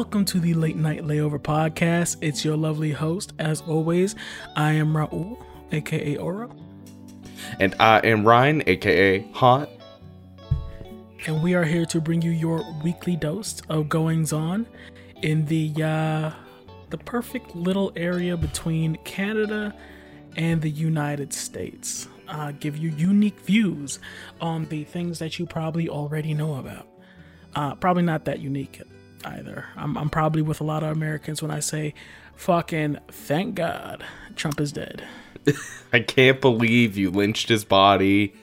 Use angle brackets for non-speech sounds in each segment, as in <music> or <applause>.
welcome to the Late Night Layover Podcast. It's your lovely host, as always. I am Raul, aka Oro, And I am Ryan, aka Haunt. and we are here to bring you your weekly dose of goings on in the uh, the perfect little area between Canada and the United States. Uh, give you unique views on the things that you probably already know about. Uh, probably not that unique either. I'm, I'm probably with a lot of Americans when I say, fucking thank God Trump is dead. <laughs> I can't believe you lynched his body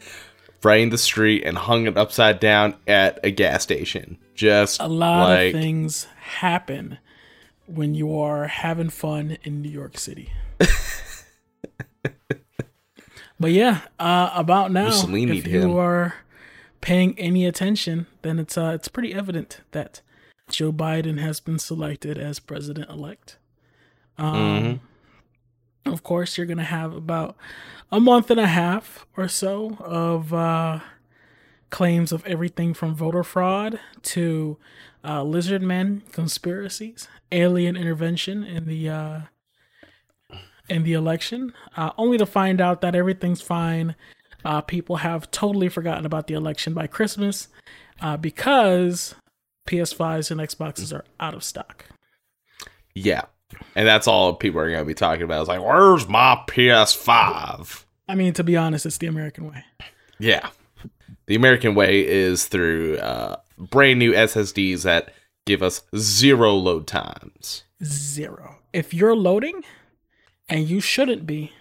right in the street and hung it upside down at a gas station. Just A lot like, of things happen when you are having fun in New York City. <laughs> but yeah, uh, about now, Mussolini if you him. are paying any attention, then it's uh, it's pretty evident that Joe Biden has been selected as president elect. Um, Of course, you're gonna have about a month and a half or so of uh, claims of everything from voter fraud to uh, lizard men conspiracies, alien intervention in the uh, in the election, uh, only to find out that everything's fine. Uh, people have totally forgotten about the election by Christmas uh, because PS5s and Xboxes are out of stock. yeah. And that's all people are going to be talking about. It's like, where's my PS5? I mean, to be honest, it's the American way. Yeah. The American way is through uh, brand new SSDs that give us zero load times. Zero. If you're loading, and you shouldn't be,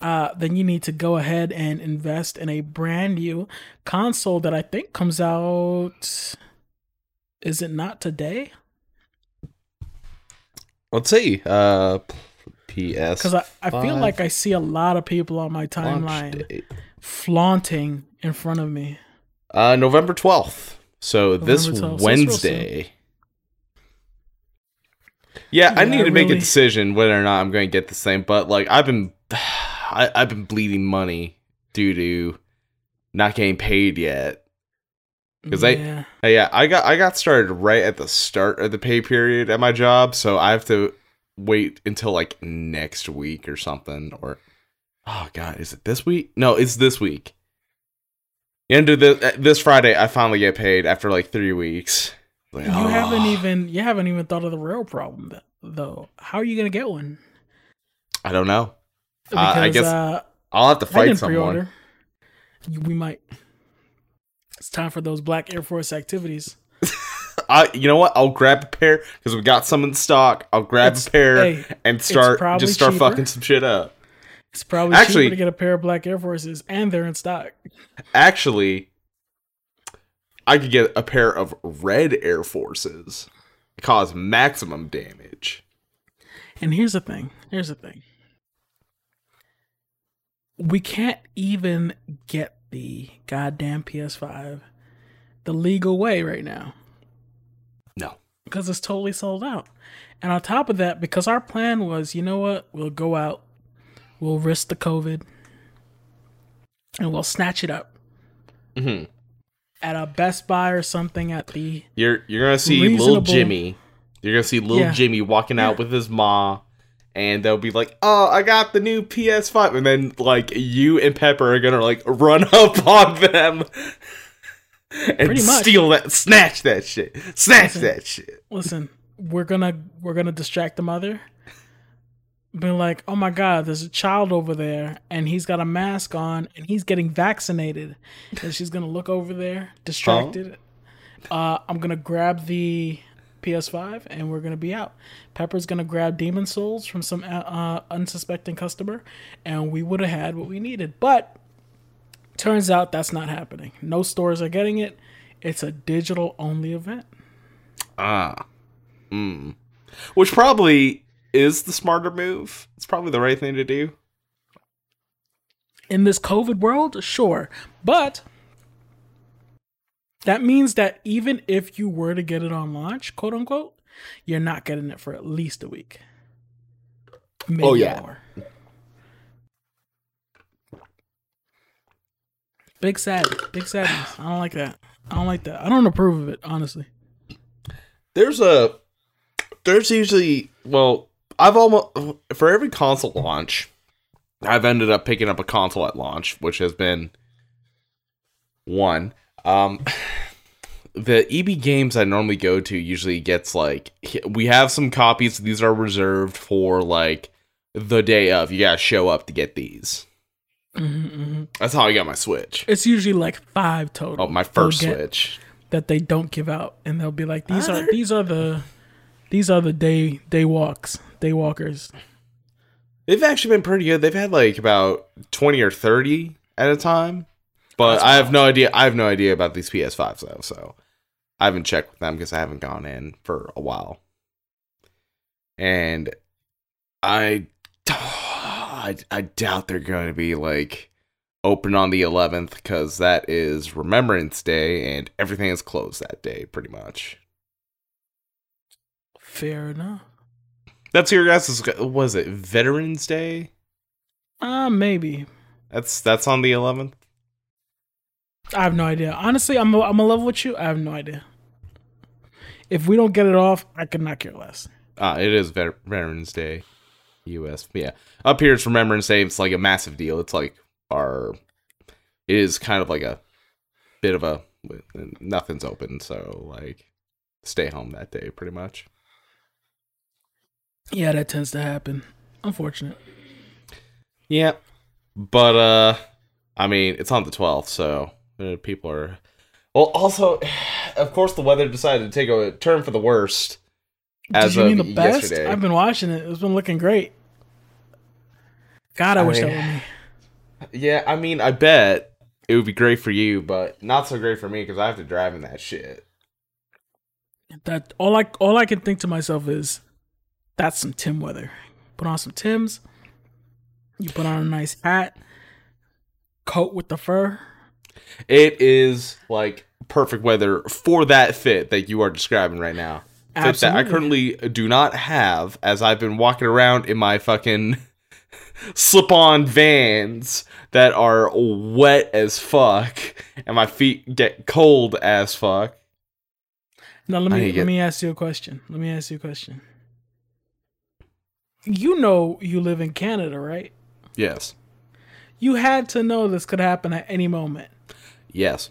uh, then you need to go ahead and invest in a brand new console that I think comes out. Is it not today? Let's see. Uh, PS. Because I, I feel like I see a lot of people on my timeline flaunting in front of me. Uh, November 12th. So this November 12th, so it's real Wednesday. Yeah, I need I to make a decision whether or not I'm going to get this thing. But like, I've been, <sighs> I, I've been bleeding money due to not getting paid yet. 'Cause I- yeah. Uh, yeah, I got I got started right at the start of the pay period at my job, so I have to wait until like next week or something. Or oh god, is it this week? No, it's this week. End of the uh, this Friday, I finally get paid after like three weeks. Like, You oh. haven't even you haven't even thought of the real problem though. How are you gonna get one? I don't know. Uh, I guess uh, I'll have to I fight someone. pre-order. We might. It's time for those Black Air Force activities. <laughs> I, you know what? I'll grab a pair because we got some in stock. I'll grab It's- a pair hey, and start just start cheaper. fucking some shit up. It's probably Actually- cheaper to get a pair of Black Air Forces, and they're in stock. Actually, I could get a pair of red Air Forces. Cause maximum damage. And here's the thing. Here's the thing. We can't even get the goddamn PS5 the legal way right now. No. because it's totally sold out. And on top of that, because our plan was, you know what, we'll go out, we'll risk the COVID, and we'll snatch it up hmm at a Best Buy or something at the. You're you're gonna see little Jimmy. You're gonna see little Yeah. Jimmy walking out with his ma, and they'll be like, "Oh, I got the new PS5," and then like you and Pepper are gonna like <laughs> run up on them and steal that, snatch that shit, snatch Listen. that shit. Listen, we're gonna we're gonna distract the mother. Be like, oh my god, there's a child over there, and he's got a mask on, and he's getting vaccinated, and she's gonna look over there, distracted. Uh, I'm gonna grab the PS5, and we're gonna be out. Pepper's gonna grab Demon Souls from some uh, uh, unsuspecting customer, and we would have had what we needed. But turns out that's not happening. No stores are getting it. It's a digital only event. Ah. Mm. Which probably is the smarter move. It's probably the right thing to do. in this COVID world, sure. But that means that even if you were to get it on launch, quote unquote, you're not getting it for at least a week. Maybe Oh, yeah. more. Big sad. Big sadness. I don't like that. I don't like that. I don't approve of it, honestly. there's a there's usually well I've almost for every console launch I've ended up picking up a console at launch, which has been one. Um, the EB games I normally go to usually gets like we have some copies. These are reserved for like the day of. You gotta show up to get these. Mm-hmm, mm-hmm. That's how I got my Switch. It's usually like five total. Oh, my 1st Switch that they don't give out, and they'll be like, "These are these are the these are the day day walks, day walkers." They've actually been pretty good. They've had like about twenty or thirty at a time, but That's I have no idea. I have no idea about these PS5s though, so I haven't checked with them because I haven't gone in for a while. And I, I, I doubt they're going to be like open on the 11th because that is Remembrance Day and everything is closed that day, pretty much. Fair enough. That's your guys' was it Veterans Day? Uh maybe. That's that's on the 11th. I have no idea. Honestly, I'm a, I'm a level with you. I have no idea. If we don't get it off, I could not care less. Uh, it is Vet- Veterans Day, U.S. Yeah, up here it's Remembrance Day. It's like a massive deal. It's like our, it is kind of like a bit of a nothing's open, so like stay home that day pretty much. Yeah, that tends to happen. Unfortunate. Yeah. But uh I mean, it's on the 12th, so Uh, people are Well, also <sighs> of course the weather decided to take a turn for the worst. As Did you mean the best? Yesterday. I've been watching it. It's been looking great. God, I, I wish mean, that were me. <sighs> Yeah, I mean, I bet it would be great for you, but not so great for me because I have to drive in that shit. That all I all I can think to myself is that's some Tim weather. Put on some Tims. You put on a nice hat, coat with the fur. It is like perfect weather for that fit that you are describing right now. Fit that I currently do not have as I've been walking around in my fucking <laughs> slip on vans that are wet as fuck and my feet get cold as fuck. Now let me let get... me ask you a question. Let me ask you a question you know you live in Canada, right? Yes. You had to know this could happen at any moment. Yes.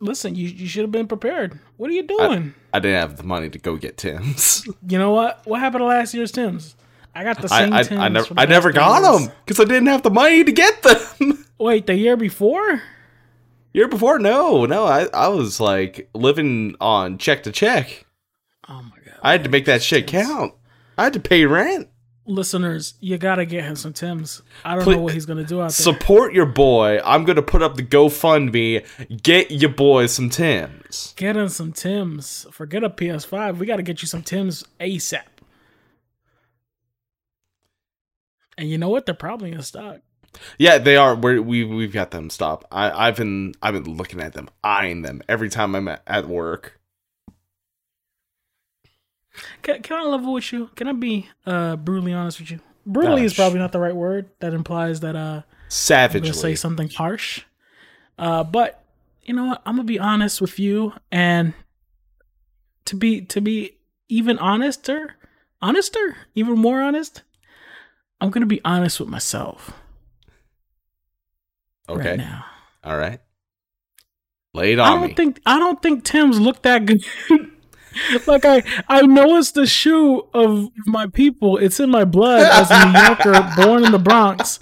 Listen, you, you should have been prepared. What are you doing? I, I didn't have the money to go get Tim's. <laughs> You know what? What happened to last year's Tim's? I got the same I, I, Tim's. I never, I never got them because I didn't have the money to get them. <laughs> Wait, the year before? Year before? No, no. I, I was like living on check to check. Oh my god! I had to make that shit count. I had to pay rent. Listeners, you gotta get him some Tim's. I don't Please, know what he's gonna do out there. Support your boy. I'm gonna put up the GoFundMe. Get your boy some Tim's. Get him some Tim's. Forget a PS5. We gotta get you some Tim's ASAP. And you know what? They're probably in stock. Yeah, they are. We're, we we've got them. Stop. I I've been I've been looking at them, eyeing them every time I'm at, at work. Can, can I level with you? Can I be uh, brutally honest with you? Brutally Gosh. is probably not the right word. That implies that uh, savagely say something harsh. Uh, but you know what? I'm gonna be honest with you, and to be to be even honester, honester, even more honest. I'm gonna be honest with myself. Okay. Right now. All right. Lay it on I don't me. think I don't think Tim's looked that <laughs> good like I, I know it's the shoe of my people. It's in my blood as a New Yorker born in the Bronx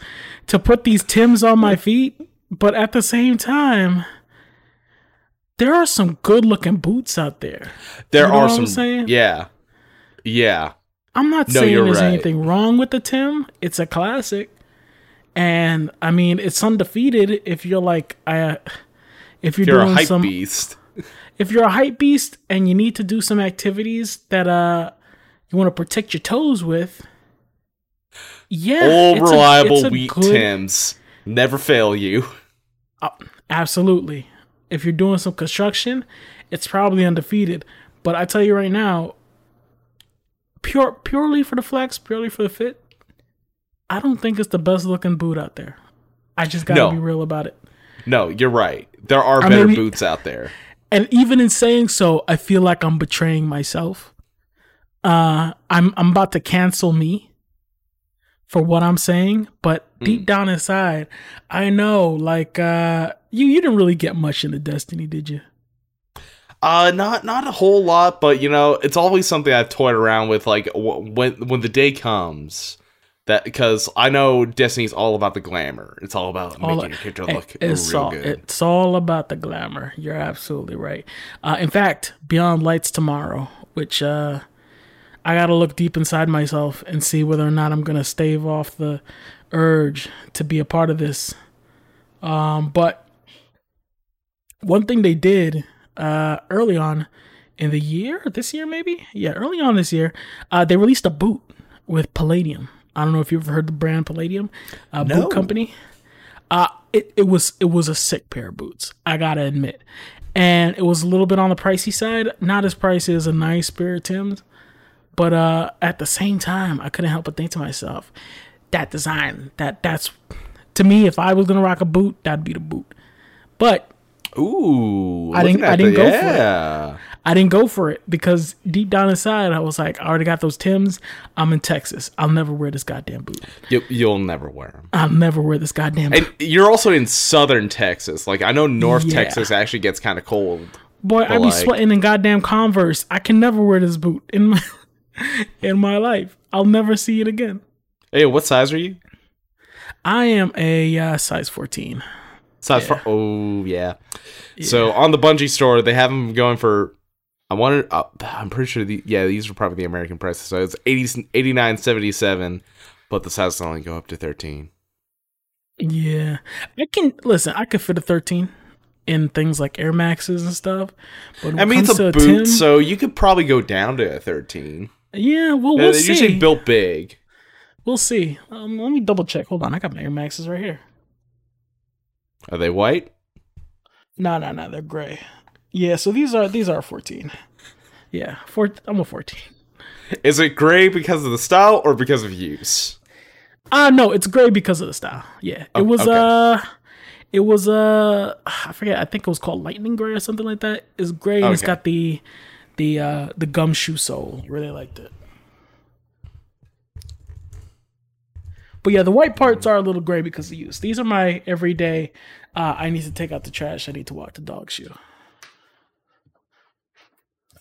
to put these Tims on my feet. But at the same time, there are some good looking boots out there. There you know are some. saying? Yeah, yeah. I'm not no, saying there's right. anything wrong with the Tim. It's a classic, and I mean it's undefeated. If you're like, I, uh, if you're, you're doing a hype some, beast <laughs> if you're a hype beast and you need to do some activities that uh you want to protect your toes with, yeah, all reliable a, wheat good, Tims never fail you. Uh, absolutely. If you're doing some construction, it's probably undefeated. But I tell you right now, pure purely for the flex, purely for the fit, I don't think it's the best looking boot out there. I just gotta no. be real about it. No, you're right. There are better boots out there and even in saying so, I feel like I'm betraying myself. Uh, I'm I'm about to cancel me for what I'm saying, but mm. deep down inside, I know like uh, you you didn't really get much into Destiny, did you? Uh, not not a whole lot, but you know, it's always something I've toyed around with. Like w- when when the day comes, that because I know Destiny's all about the glamour. It's all about all making your character look it's real all, good. It's all about the glamour. You're absolutely right. Uh, in fact, Beyond Light's tomorrow, which uh, I gotta look deep inside myself and see whether or not I'm gonna stave off the urge to be a part of this. Um, but one thing they did uh, early on in the year, this year maybe, yeah, early on this year, uh, they released a boot with Palladium. I don't know if you've ever heard the brand Palladium, uh, no. boot company. Uh, it, it was it was a sick pair of boots. I gotta admit, and it was a little bit on the pricey side. Not as pricey as a nice pair of Tim's, but uh, at the same time, I couldn't help but think to myself, that design, that that's to me, if I was gonna rock a boot, that'd be the boot. But Ooh, I didn't. I didn't the, go yeah. for it. I didn't go for it because deep down inside, I was like, I already got those Tims. I'm in Texas. I'll never wear this goddamn boot. You, will never wear them. I'll never wear this goddamn. Boot. And you're also in southern Texas. Like I know North yeah. Texas actually gets kind of cold. Boy, I be like, sweating in goddamn Converse. I can never wear this boot in my <laughs> in my life. I'll never see it again. Hey, what size are you? I am a uh, size 14. Size yeah. oh yeah. yeah. So on the Bungie store, they have them going for. I wanted. Uh, I'm pretty sure the yeah these are probably the American prices. So it's 80, 89.77, but the sizes only go up to 13. Yeah, I can listen. I could fit a 13 in things like Air Maxes and stuff. But I mean, it's a boot, 10, so you could probably go down to a 13. Yeah, well, we'll see. Usually built big. We'll see. Um, let me double check. Hold on, I got my Air Maxes right here. Are they white? No, no, no. They're gray. Yeah. So these are these are fourteen. Yeah, four. I'm a fourteen. Is it gray because of the style or because of use? Uh no, it's gray because of the style. Yeah, it oh, was okay. uh, it was uh, I forget. I think it was called lightning gray or something like that. It's gray and it's got the the uh the gumshoe sole. Really liked it. But yeah, the white parts are a little gray because of use. These are my everyday. Uh, I need to take out the trash. I need to walk the dog shoe.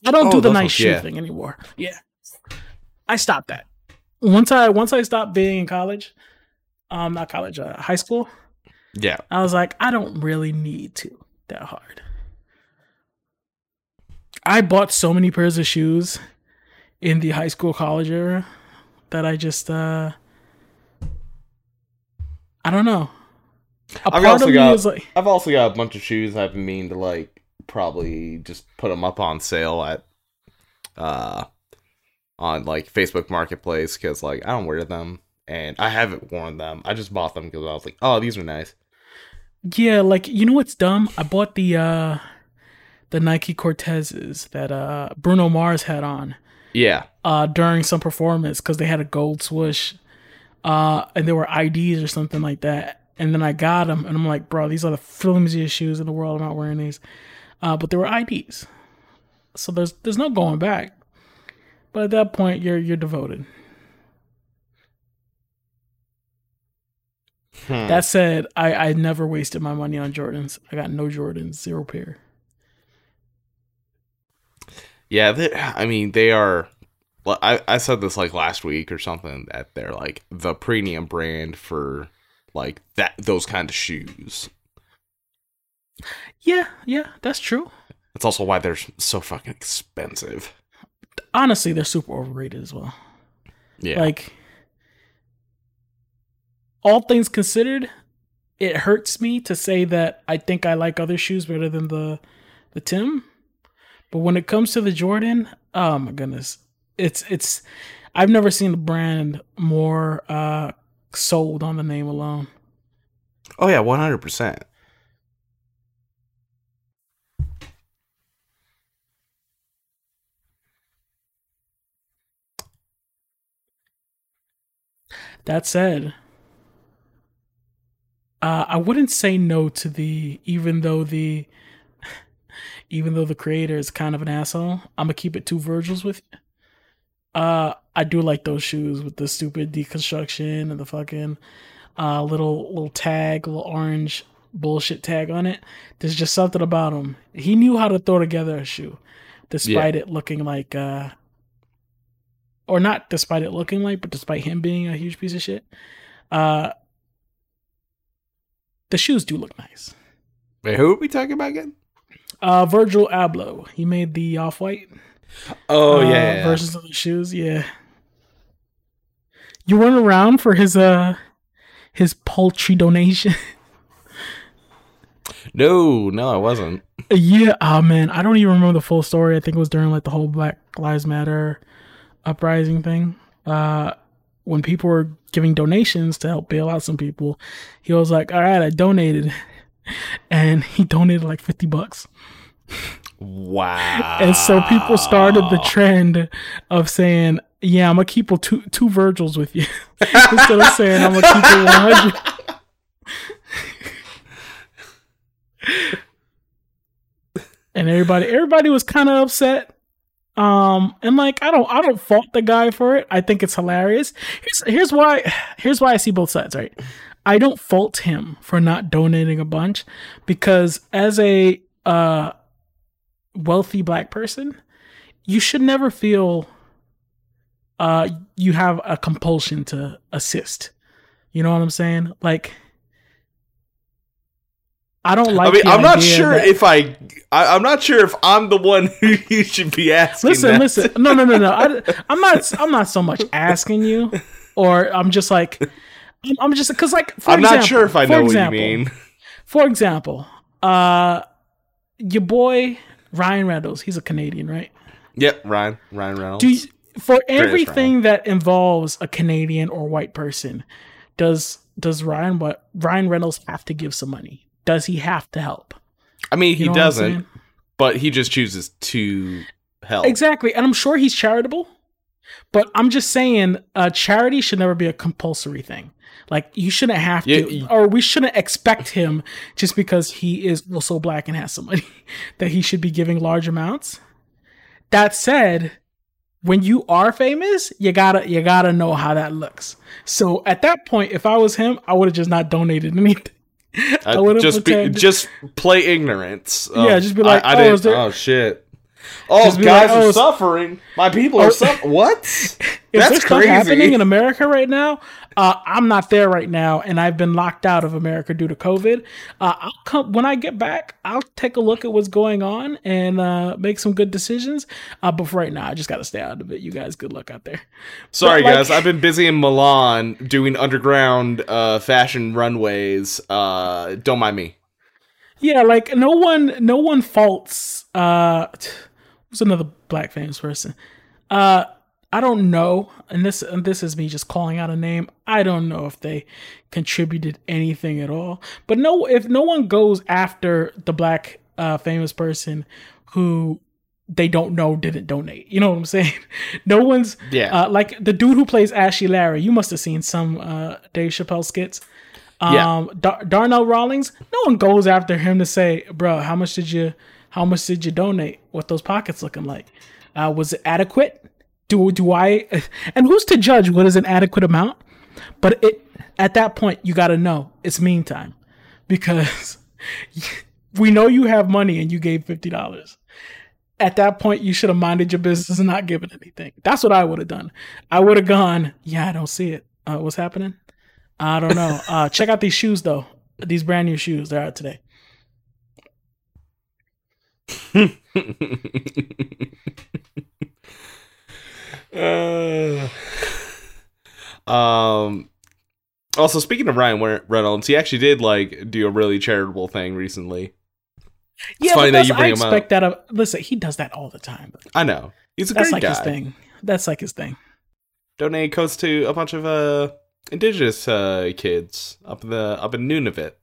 I don't oh, do the nice ones, shoe yeah. thing anymore. Yeah, I stopped that once I once I stopped being in college. Um, not college, uh, high school. Yeah, I was like, I don't really need to that hard. I bought so many pairs of shoes in the high school college era that I just uh I don't know. A I've also got like, I've also got a bunch of shoes I've been mean to like probably just put them up on sale at uh on like Facebook Marketplace because like I don't wear them and I haven't worn them. I just bought them because I was like, oh, these are nice. Yeah, like you know what's dumb? I bought the uh the Nike Cortezes that uh Bruno Mars had on. Yeah. Uh during some performance because they had a gold swoosh uh, and there were IDs or something like that. And then I got them, and I'm like, bro, these are the flimsiest shoes in the world. I'm not wearing these. Uh, but there were IDs, so there's there's no going back. But at that point, you're you're devoted. Hmm. That said, I I never wasted my money on Jordans. I got no Jordans, zero pair. Yeah, they, I mean they are well, I, I said this like last week or something that they're like the premium brand for like that those kind of shoes. Yeah, yeah, that's true. That's also why they're so fucking expensive. Honestly, they're super overrated as well. Yeah. Like all things considered, it hurts me to say that I think I like other shoes better than the the Tim. But when it comes to the Jordan, oh my goodness it's it's I've never seen the brand more uh sold on the name alone. Oh yeah, one hundred percent. That said, uh, I wouldn't say no to the even though the <laughs> even though the creator is kind of an asshole, I'm gonna keep it two Virgils with you. Uh, I do like those shoes with the stupid deconstruction and the fucking uh little little tag, little orange bullshit tag on it. There's just something about him. He knew how to throw together a shoe, despite yeah. it looking like uh or not despite it looking like, but despite him being a huge piece of shit. Uh the shoes do look nice. Wait, who are we talking about again? Uh Virgil Abloh. He made the off white. Oh uh, yeah, yeah, versions of the shoes. Yeah. You weren't around for his uh his paltry donation. <laughs> no, no, I wasn't. Yeah, oh man, I don't even remember the full story. I think it was during like the whole Black Lives Matter uprising thing. Uh when people were giving donations to help bail out some people, he was like, "All right, I donated," <laughs> and he donated like fifty bucks. Wow! And so people started the trend of saying, "Yeah, I'm gonna keep two two Virgils with you," <laughs> instead of saying, "I'm gonna keep it 100." <laughs> and everybody, everybody was kind of upset um, and like I don't I don't fault the guy for it. I think it's hilarious. Here's here's why here's why I see both sides, right? I don't fault him for not donating a bunch because as a uh wealthy black person, you should never feel uh you have a compulsion to assist. You know what I'm saying? Like I don't like. I mean, I'm not sure that... if I, I. am not sure if I'm the one <laughs> who you should be asking. Listen, that. listen. No, no, no, no. I, am not. I'm not so much asking you, or I'm just like, I'm, I'm just because like. For I'm example, not sure if I know example, what you mean. For example, uh, your boy Ryan Reynolds. He's a Canadian, right? Yep, Ryan. Ryan Reynolds. You, for everything that involves a Canadian or white person, does does Ryan what Ryan Reynolds have to give some money? Does he have to help? I mean, he doesn't, but he just chooses to help. Exactly. And I'm sure he's charitable, but I'm just saying uh, charity should never be a compulsory thing. Like, you shouldn't have to, yeah, or we shouldn't expect him just because he is also black and has some money <laughs> that he should be giving large amounts. That said, when you are famous, you gotta you gotta know how that looks. So at that point, if I was him, I would have just not donated <laughs> anything. I would just be just play ignorance. yeah, oh, just be like, I, I oh. There... Oh shit. Oh, guys like, oh, are suffering. My people are oh, suffering. What? <laughs> That's crazy. happening in America right now. Uh, I'm not there right now, and I've been locked out of America due to COVID. Uh, I'll come when I get back. I'll take a look at what's going on and uh, make some good decisions. Uh, but for right now, I just got to stay out of it. You guys, good luck out there. Sorry, like, guys. I've been busy in Milan doing underground uh, fashion runways. Uh, don't mind me. Yeah, like no one, no one faults. Uh, who's another black famous person? Uh, I don't know, and this and this is me just calling out a name. I don't know if they contributed anything at all. But no, if no one goes after the black uh, famous person who they don't know didn't donate, you know what I'm saying? <laughs> no one's yeah. Uh, like the dude who plays Ashy Larry. You must have seen some uh, Dave Chappelle skits. Um, yeah. Dar- Donnell Rawlings. No one goes after him to say, "Bro, how much did you, how much did you donate? What those pockets looking like? Uh, was it adequate?" Do do I and who's to judge what is an adequate amount? But it at that point you got to know it's meme time because <laughs> we know you have money and you gave fifty dollars. At that point, you should have minded your business and not given anything. That's what I would have done. I would have gone, yeah, I don't see it. Uh, what's happening? I don't know. <laughs> Uh, check out these shoes though. These brand new shoes. They're out today. <laughs> Uh, um. Also, speaking of Ryan Reynolds, he actually did like do a really charitable thing recently. It's yeah, funny that you bring I expect that. Of, listen, he does that all the time. I know he's a that's great like guy. his thing. That's like his thing. Donate coats to a bunch of uh indigenous uh kids up in the up in Nunavut.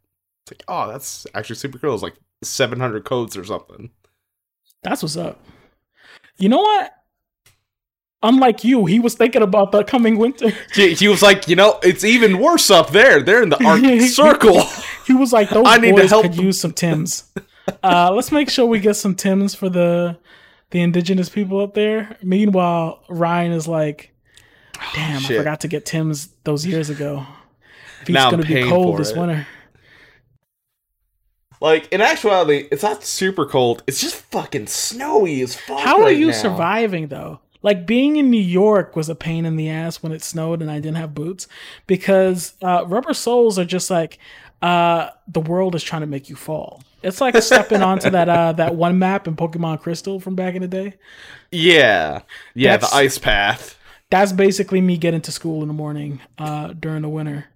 It's like, oh, that's actually super cool. It's like seven hundred codes or something. That's what's up. You know what? Unlike you, he was thinking about the coming winter. <laughs> He, he was like, you know, it's even worse up there. They're in the Arctic <laughs> Circle. he was like, those I need boys to help could use some Tims. Uh, let's make sure we get some Tims for the the indigenous people up there. Meanwhile, Ryan is like, "Damn, I forgot to get Tims those years ago. Feet's Now gonna be cold this it. winter." Like in actuality, it's not super cold. It's just fucking snowy as fuck. How are you now. surviving though? Like being in New York was a pain in the ass when it snowed and I didn't have boots because uh, rubber soles are just like uh, the world is trying to make you fall. It's like stepping onto that uh, that one map in Pokemon Crystal from back in the day. Yeah, yeah, That's- the ice path. That's basically me getting to school in the morning uh, during the winter.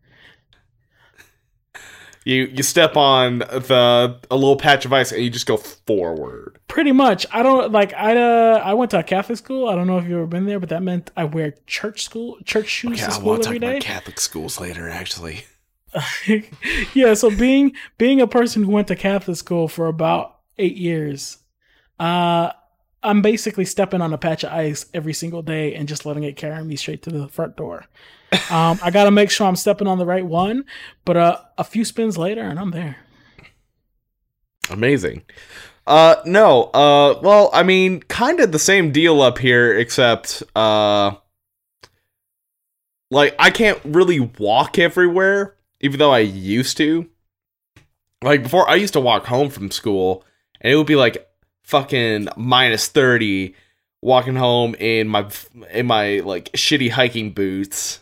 You you step on the a little patch of ice and you just go forward. Pretty much. I don't like I uh, I went to a Catholic school. I don't know if you've ever been there, but that meant I wear church school church shoes Yeah, to I school want to talk every day. about Catholic schools later. Actually, <laughs> yeah, so being being a person who went to Catholic school for about eight years, uh, I'm basically stepping on a patch of ice every single day and just letting it carry me straight to the front door. Um, I got to make sure I'm stepping on the right one, but uh, a few spins later and I'm there. amazing. Uh, no. Uh, well, I mean, kind of the same deal up here, except uh, like I can't really walk everywhere, even though I used to. Like before, I used to walk home from school, and it would be like fucking minus thirty, walking home in my in my like shitty hiking boots,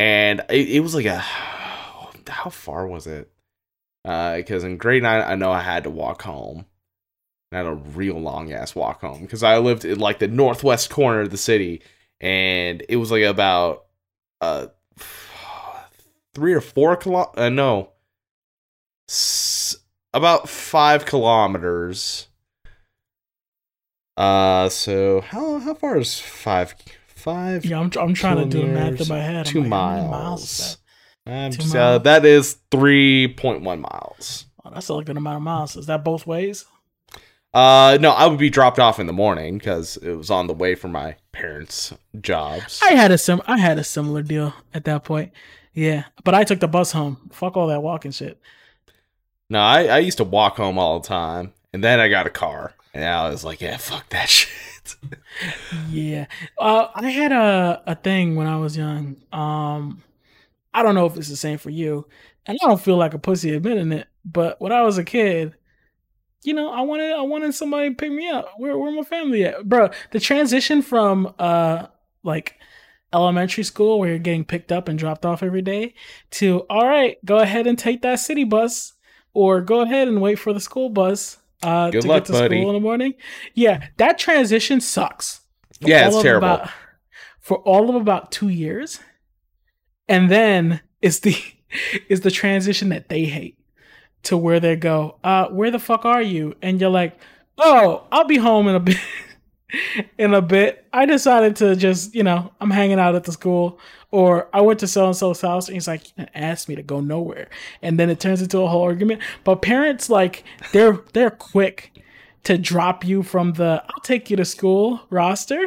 and it, it was like a how far was it? Because in grade nine, I know I had to walk home. I had a real long ass walk home because I lived in like the northwest corner of the city, and it was like about uh three or four kilo. Uh, no, S- about five kilometers. Uh, so how how far is five five? Yeah, I'm, I'm trying to do math in my head. I'm Two like, miles. Um, Two so miles. that is three point one miles. that? Oh, that's a good amount of miles. Is that both ways? Uh, no, I would be dropped off in the morning because it was on the way from my parents' jobs. I had a sim I had a similar deal at that point. Yeah, but I took the bus home. Fuck all that walking shit. No, I, I used to walk home all the time, and then I got a car, and I was like, yeah, fuck that <laughs> shit. <laughs> Yeah. Uh, I had a, a thing when I was young. Um, I don't know if it's the same for you, and I don't feel like a pussy admitting it, but when I was a kid, you know, I wanted I wanted somebody to pick me up. Where where my family at, bro? The transition from uh like elementary school where you're getting picked up and dropped off every day to all right, go ahead and take that city bus or go ahead and wait for the school bus uh Good to luck, get to buddy. school in the morning. Yeah, that transition sucks. For Yeah, it's terrible. About, for all of about two years, and then it's the <laughs> is the transition that they hate to where they go, uh, where the fuck are you? And you're like, oh, I'll be home in a bit. <laughs> <laughs> in a bit, I decided to just, you know, I'm hanging out at the school, or I went to so and so's house, and he's like, you didn't ask me to go nowhere, and then it turns into a whole argument. But parents, like, they're they're quick to drop you from the "I'll take you to school" roster,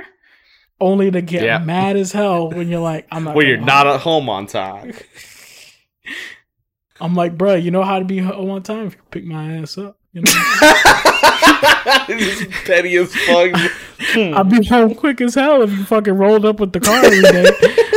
only to get Yeah. mad as hell when you're like, I'm not. <laughs> well, you're coming not home. at home on time. <laughs> I'm like, bro, you know how to be home on time if you pick my ass up. You know, Petty as fuck. <laughs> I'll be home quick as hell if you fucking rolled up with the car every day.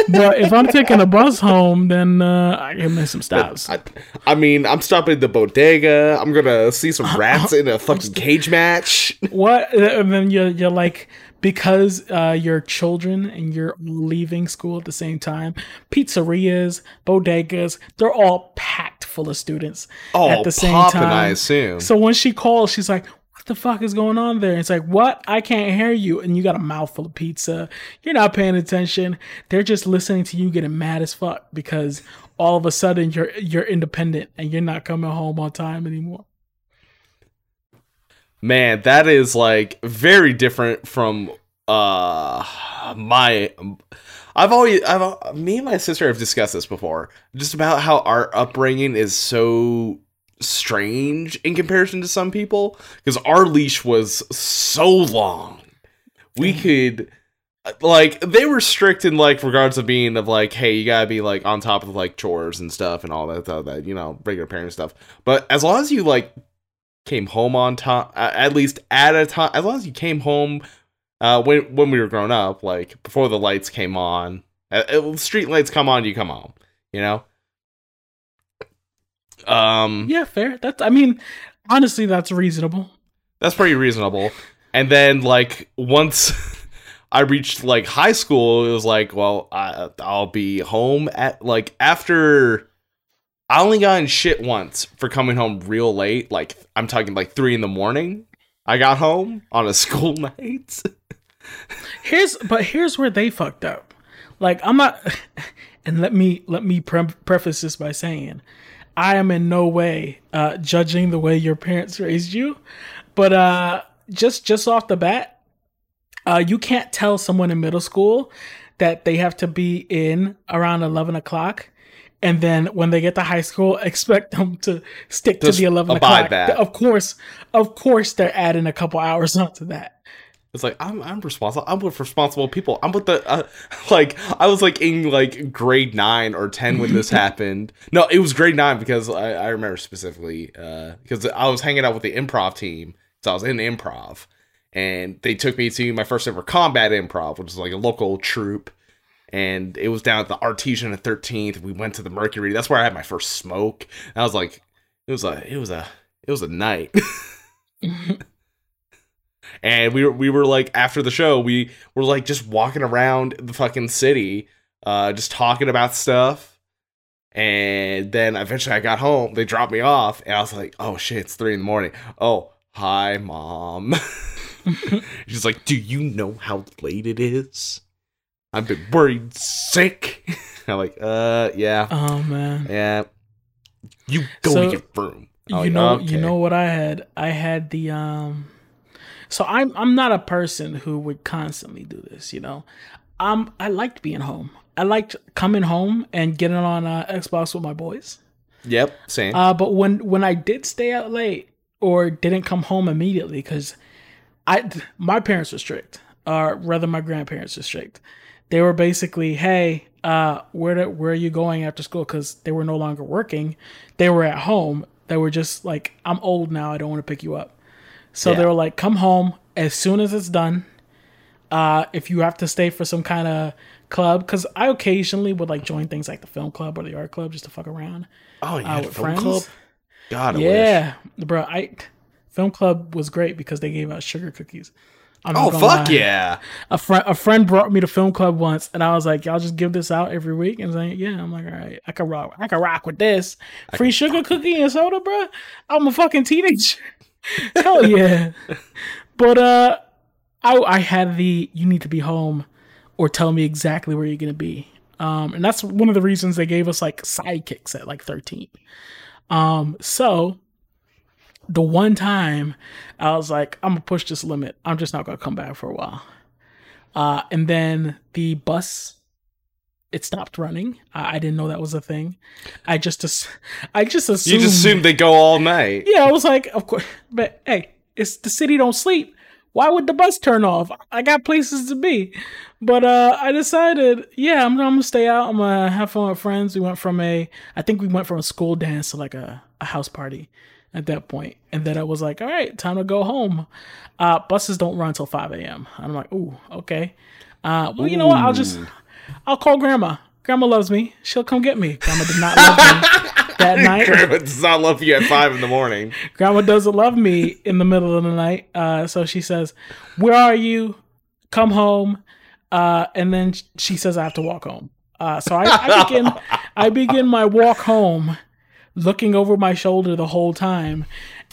but if I'm taking a bus home, then uh, I can make some stops. I, I mean, I'm stopping at the bodega. I'm gonna see some rats in a fucking cage match. what? And then you're you're like because uh, your children and you're leaving school at the same time. Pizzerias, bodegas, they're all packed full of students Oh, at the same time. I assume. So when she calls, she's like, "What the fuck is going on there?" And it's like, "What? I can't hear you." And you got a mouthful of pizza. You're not paying attention. They're just listening to you getting mad as fuck because all of a sudden you're you're independent and you're not coming home on time anymore. Man, that is like very different from uh my I've always I've me and my sister have discussed this before just about how our upbringing is so strange in comparison to some people because our leash was so long. We could like they were strict in like regards of being of like hey you gotta be like on top of like chores and stuff and all that that, that you know regular parent stuff but as long as you like came home on time, at least at a time, as long as you came home uh, when when we were growing up, like before the lights came on, uh, street lights come on, you come home. You know. Um. Yeah, fair. That's. I mean, honestly, that's reasonable. That's pretty reasonable. And then, like, once <laughs> I reached like high school, it was like, well, I, I'll be home at like after. I only got in shit once for coming home real late. Like I'm talking like three in the morning. I got home on a <laughs> school night. here's but here's where they fucked up. Like I'm not, <laughs> and let me let me pre- preface this by saying, I am in no way uh, judging the way your parents <laughs> raised you, but uh, just just off the bat, uh, you can't tell someone in middle school that they have to be in around eleven o'clock and then when they get to high school, <laughs> expect them to stick Just to the eleven o'clock. That. Of course, of course, they're adding a couple hours <laughs> onto that. It's like I'm I'm responsible. I'm with responsible people. I'm with the uh, <laughs> like I was like in like grade nine or ten when this happened. No, it was grade nine because I, I remember specifically uh, because I was hanging out with the improv team. So I was in improv, and they took me to my first ever combat improv, which is like a local troupe. And it was down at the Artesian at 13th. We went to the Mercury. That's where I had my first smoke. And I was like, it was a, it was a, it was a night. <laughs> and we were we were like after the show we were like just walking around the fucking city uh just talking about stuff and then eventually i got home they dropped me off and i was like oh shit it's three in the morning oh hi mom <laughs> <laughs> she's like do you know how late it is i've been worried sick <laughs> i'm like uh yeah oh man yeah you go so, to your room you like, know okay. you know what i had i had the um so I'm I'm not a person who would constantly do this, you know. Um I liked being home. I liked coming home and getting on uh, Xbox with my boys. Yep, same. Uh, but when when I did stay out late or didn't come home immediately, because I my parents were strict, or rather my grandparents were strict. They were basically, hey, uh, where to, where are you going after school? Because they were no longer working, they were at home. They were just like, I'm old now. I don't want to pick you up. So yeah. they were like, come home as soon as it's done. Uh, if you have to stay for some kind of club, because I occasionally would like join things like the film club or the art club just to fuck around. Oh yeah, uh, with friends. Club? God, I yeah, wish. bro. I film club was great because they gave out sugar cookies. I'm oh fuck lie. yeah! A friend a friend brought me to film club once, and I was like, "Y'all just give this out every week." And like, "Yeah." I'm like, "All right, I can rock. I can rock with this free sugar cookie and soda, bro. I'm a fucking teenager." <laughs> Hell yeah. but uh I I had the you need to be home or tell me exactly where you're gonna be. Um and that's one of the reasons they gave us like sidekicks at like 13. Um so the one time I was like, I'm gonna push this limit. I'm just not gonna come back for a while. Uh and then the bus it stopped running. I, I, didn't know that was a thing. I just ass- I just assumed You just assumed they go all night. Yeah, I was like, of course. But hey, it's the city don't sleep. Why would the bus turn off? I got places to be. But uh, I decided, yeah, I'm, I'm, gonna stay out. I'm gonna have fun with friends. We went from a, I think we went from a school dance to like a, a house party at that point. And then I was like, all right, time to go home. Uh, buses don't run until 5 a.m. I'm like, ooh, okay. Uh, well, ooh. you know what? I'll just I'll call grandma. Grandma loves me. She'll come get me. Grandma did not love me <laughs> that night. Grandma does not love you at five in the morning. grandma doesn't love me in the middle of the night. Uh, so she says, "Where are you? Come home." Uh, and then she says, "I have to walk home." Uh, so I, I begin, I begin my walk home, looking over my shoulder the whole time,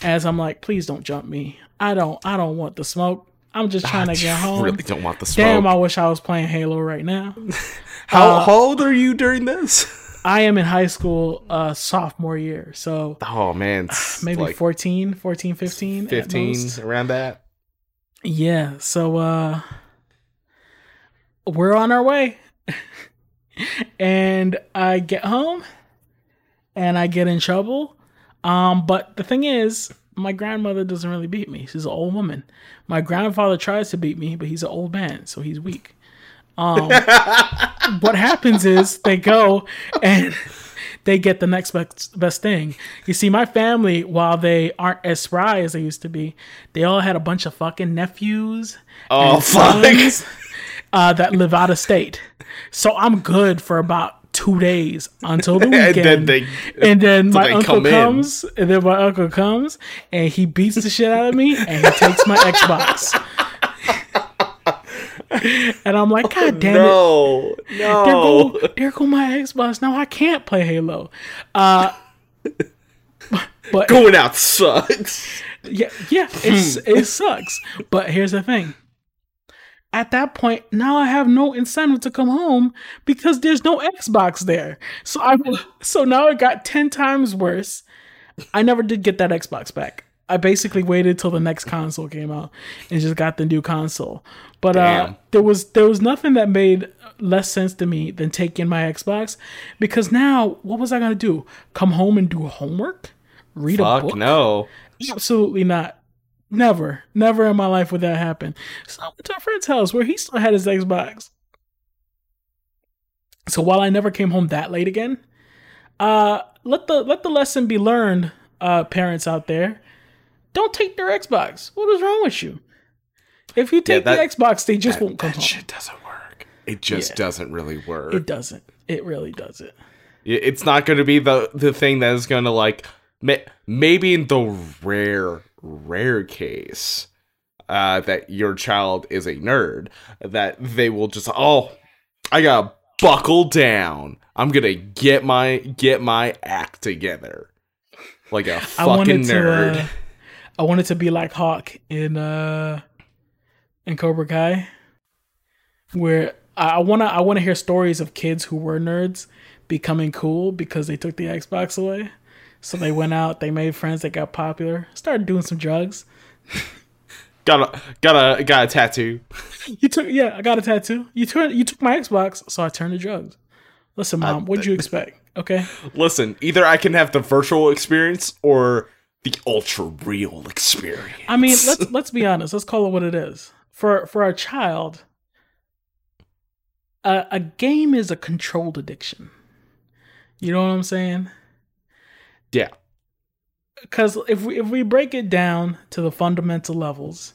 as I'm like, "Please don't jump me. I don't, I don't want the smoke. I'm just trying to <laughs> get home. I really don't want the smoke. Damn, I wish I was playing Halo right now. <laughs> how, uh, old are you during this? <laughs> I am in high school uh, sophomore year. So Oh man, <sighs> maybe like 14, 14, 15 15 around that. Yeah, so uh we're on our way. and I get home and I get in trouble. Um but the thing is, my grandmother doesn't really beat me. She's an old woman. My grandfather tries to beat me, but he's an old man, so he's weak. Um, <laughs> what happens is they go and <laughs> they get the next best, best thing. You see, my family, while they aren't as spry as they used to be, they all had a bunch of fucking nephews. Oh, and fuck. sons, Uh, that live out of state. So I'm good for about two days until the weekend. <laughs> And then they- and then my uncle come in. comes, and then my uncle comes, and he beats the shit out of me, and he takes my Xbox. <laughs> and I'm like, God damn it! no, There no. go, there go my Xbox. Now I can't play Halo. Uh, but <laughs> Going out sucks. yeah, yeah, it's it sucks. But here's the thing. At that point, now I have no incentive to come home because there's no Xbox there. So I <laughs> so now it got ten times worse. I never did get that Xbox back. I basically waited till the next console came out and just got the new console. But uh, there was there was nothing that made less sense to me than taking my Xbox because now what was I gonna do? Come home and do homework? Read a Fuck book? no. Absolutely not. Never, never in my life would that happen. So I went to a friend's house where he still had his Xbox. So while I never came home that late again, uh, let the let the lesson be learned, uh, parents out there. Don't take their Xbox. What is wrong with you? If you take that- the Xbox, they just won't come That home. shit doesn't work. It just Yeah. doesn't really work. It doesn't. It really doesn't. It- It's not going to be the the thing that is going to like ma- maybe in the rare rare case uh, that your child is a nerd that they will just oh I gotta buckle down. I'm gonna get my get my act together like a I fucking wanted to. nerd. Uh, I wanted to be like Hawk in uh in Cobra Kai, where I I wanna I wanna hear stories of kids who were nerds becoming cool because they took the Xbox away. So they went out, they made friends, they got popular, started doing some drugs. <laughs> got a got a got a tattoo. You took yeah, I got a tattoo. You took you took my Xbox, so I turned to drugs. Listen, mom, what'd you expect? Okay. Listen, either I can have the virtual experience or the ultra real experience. I mean, let's <laughs> let's be honest. Let's call it what it is. For for a child, a, a game is a controlled addiction. You know what I'm saying? Yeah. Because if we if we break it down to the fundamental levels,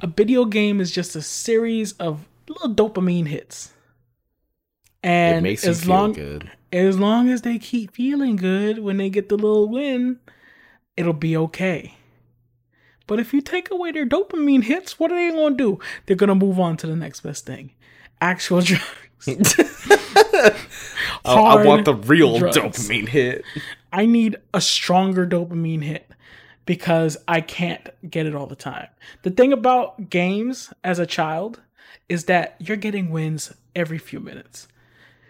a video game is just a series of little dopamine hits. And it makes you as feel long good. as long as they keep feeling good when they get the little win, it'll be okay. But if you take away their dopamine hits, what are they going to do? They're going to move on to the next best thing actual <laughs> drugs. <laughs> I, I want the real drugs. dopamine hit. I need a stronger dopamine hit because I can't get it all the time. The thing about games as a child is that you're getting wins every few minutes.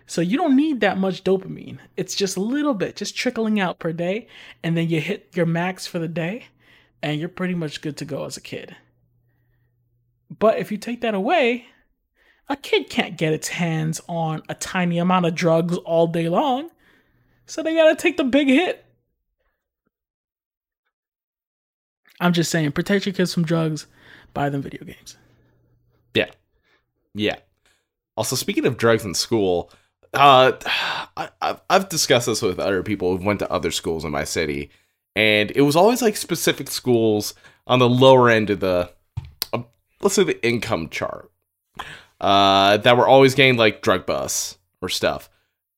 So you don't need that much dopamine. It's just a little bit, just trickling out per day, and then you hit your max for the day, and you're pretty much good to go as a kid. But if you take that away, a kid can't get its hands on a tiny amount of drugs all day long. So they gotta take the big hit. I'm just saying, protect your kids from drugs, buy them video games. Yeah. Yeah. Also, speaking of drugs in school, uh, <sighs> I, I've- I've discussed this with other people who went to other schools in my city, and it was always like specific schools on the lower end of the, uh, let's say the income chart, uh, that were always getting like drug busts or stuff,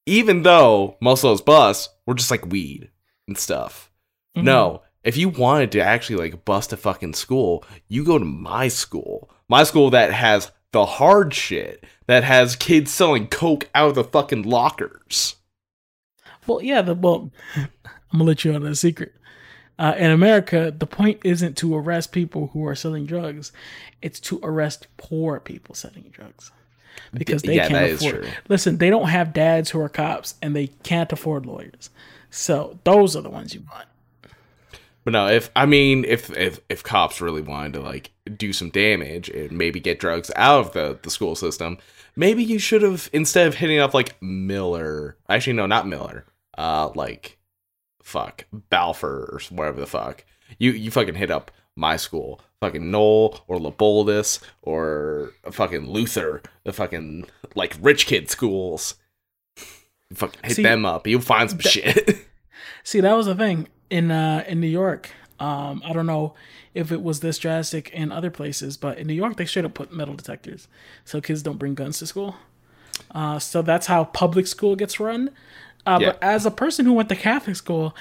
even though most of those busts were just like weed and stuff. Mm-hmm. No, if you wanted to actually like bust a fucking school, you go to my school. My school that has the hard shit, that has kids selling coke out of the fucking lockers. Well, yeah, the well, <laughs> I'm gonna let you on a secret. Uh, in America, the point isn't to arrest people who are selling drugs; it's to arrest poor people selling drugs because they Yeah, can't afford. Listen, they don't have dads who are cops, and they can't afford lawyers. So those are the ones you want. But no, if I mean if if if cops really wanted to like do some damage and maybe get drugs out of the the school system, maybe you should have instead of hitting up like Miller. Actually, no, not Miller. Uh, like fuck Balfour or whatever the fuck. You you fucking hit up my school, fucking Knoll or LeBoldus or fucking Luther, the fucking like rich kid schools. Fucking hit See, them up. You'll find some shit. <laughs> See, that was the thing in uh, in New York. Um, I don't know if it was this drastic in other places, but in New York, they straight up put metal detectors so kids don't bring guns to school. Uh, so that's how public school gets run. Uh, Yeah. But as a person who went to Catholic school,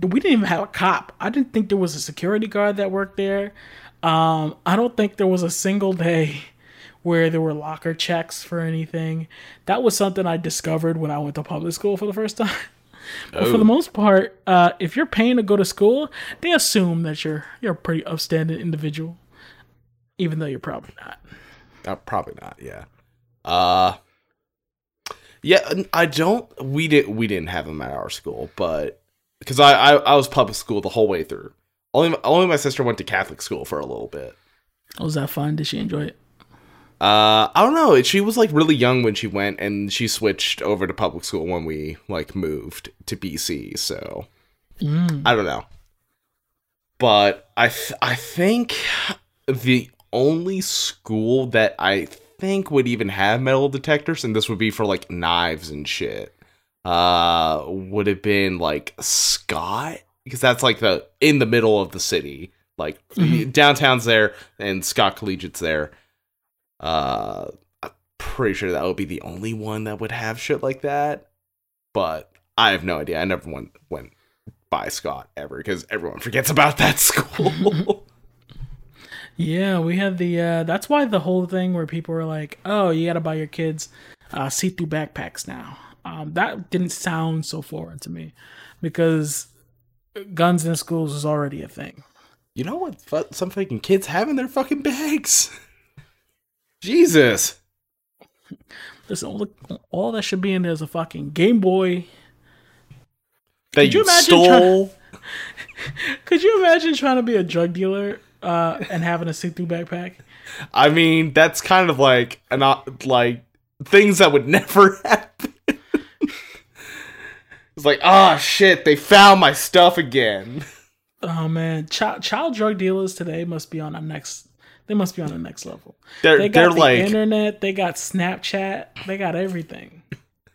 we didn't even have a cop. I didn't think there was a security guard that worked there. Um, I don't think there was a single day <laughs> where there were locker checks for anything. That was something I discovered when I went to public school for the first <laughs> time. But for the most part, uh, if you're paying to go to school, they assume that you're you're a pretty upstanding individual, even though you're probably not. Uh, probably not. Yeah. Uh. Yeah, I don't. We didn't. We didn't have them at our school, but because I, I I was public school the whole way through. Only only my sister went to Catholic school for a little bit. Was that fun? Did she enjoy it? Uh, I don't know. She was like really young when she went, and she switched over to public school when we like moved to BC. So I don't know, but I th- I think the only school that I think would even have metal detectors, and this would be for like knives and shit, uh, would have been like Scott because that's like the in the middle of the city. Like downtown's there, and Scott Collegiate's there. Uh, I'm pretty sure that would be the only one that would have shit like that. But I have no idea. I never went went by Scott ever because everyone forgets about that <laughs> school. <laughs> Yeah, we had the. Uh, that's why the whole thing where people were like, "Oh, you got to buy your kids uh, see-through backpacks now." Um, that didn't sound so foreign to me because guns in schools is already a thing. you know what? fu- Some fucking kids have in their fucking bags. <laughs> Jesus. Listen, all, the, all that should be in there is a fucking Game Boy. That Could you you imagine stole. <laughs> Could you imagine trying to be a drug dealer uh, and having a see-through backpack? I mean, that's kind of like an like things that would <laughs> never happen. it's like, oh shit, they found my stuff again. Oh man, child child drug dealers today must be on the next. They must be on the next level. They're They they're the like internet. They got Snapchat. They got everything.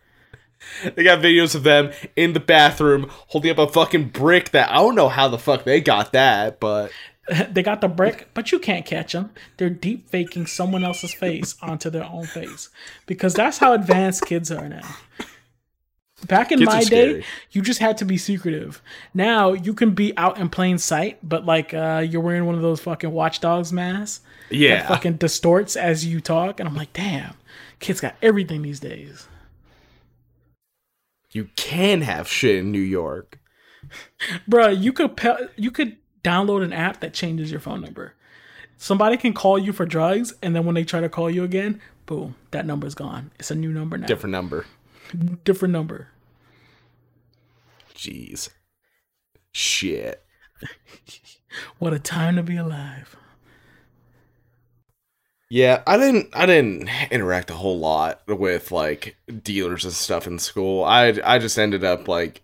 <laughs> they got videos of them in the bathroom holding up a fucking brick that I don't know how the fuck they got that, but <laughs> they got the brick, but you can't catch them. They're deep faking someone else's face onto their own face because that's how advanced kids are now. Back in Kids my day, you just had to be secretive. Now you can be out in plain sight, but like uh, you're wearing one of those fucking Watch Dogs masks yeah. that fucking distorts as you talk, and I'm like, damn, kids got everything these days. you can have shit in New York. Bruh, you could pe- you could download an app that changes your phone number. Somebody can call you for drugs, and then when they try to call you again, boom, that number's gone. It's a new number now. Different number. Different number. Jeez. Shit. <laughs> What a time to be alive. Yeah, I didn't I didn't interact a whole lot with like dealers and stuff in school. I I just ended up like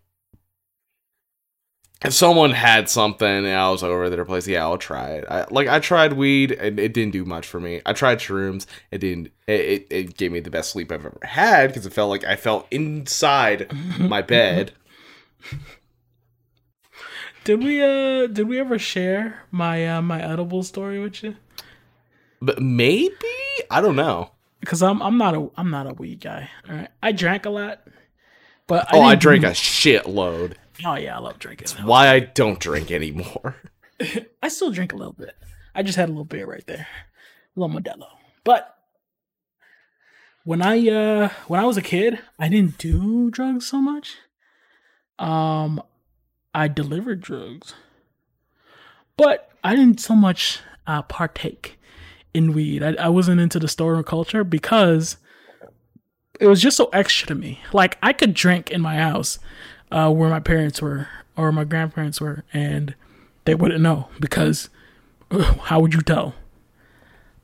if someone had something and I was over at their place, yeah, I'll try it. I, like I tried weed and it didn't do much for me. I tried shrooms, it didn't. It, it, it gave me the best sleep I've ever had because it felt like I felt inside my <laughs> bed. Did we uh did we ever share my uh my edible story with you? But maybe I don't know. Because I'm I'm not a I'm not a weed guy. All right, I drank a lot, but Oh, I didn't drank a shitload. Oh yeah, I love drinking. That's Why I don't drink anymore. <laughs> <laughs> I still drink a little bit. I just had a little beer right there, a little Modelo. But when I uh when I was a kid, I didn't do drugs so much. Um, I delivered drugs, but I didn't so much uh, partake in weed. I, I wasn't into the stoner culture because it was just so extra to me. Like I could drink in my house, uh, where my parents were or my grandparents were, and they wouldn't know because how would you tell?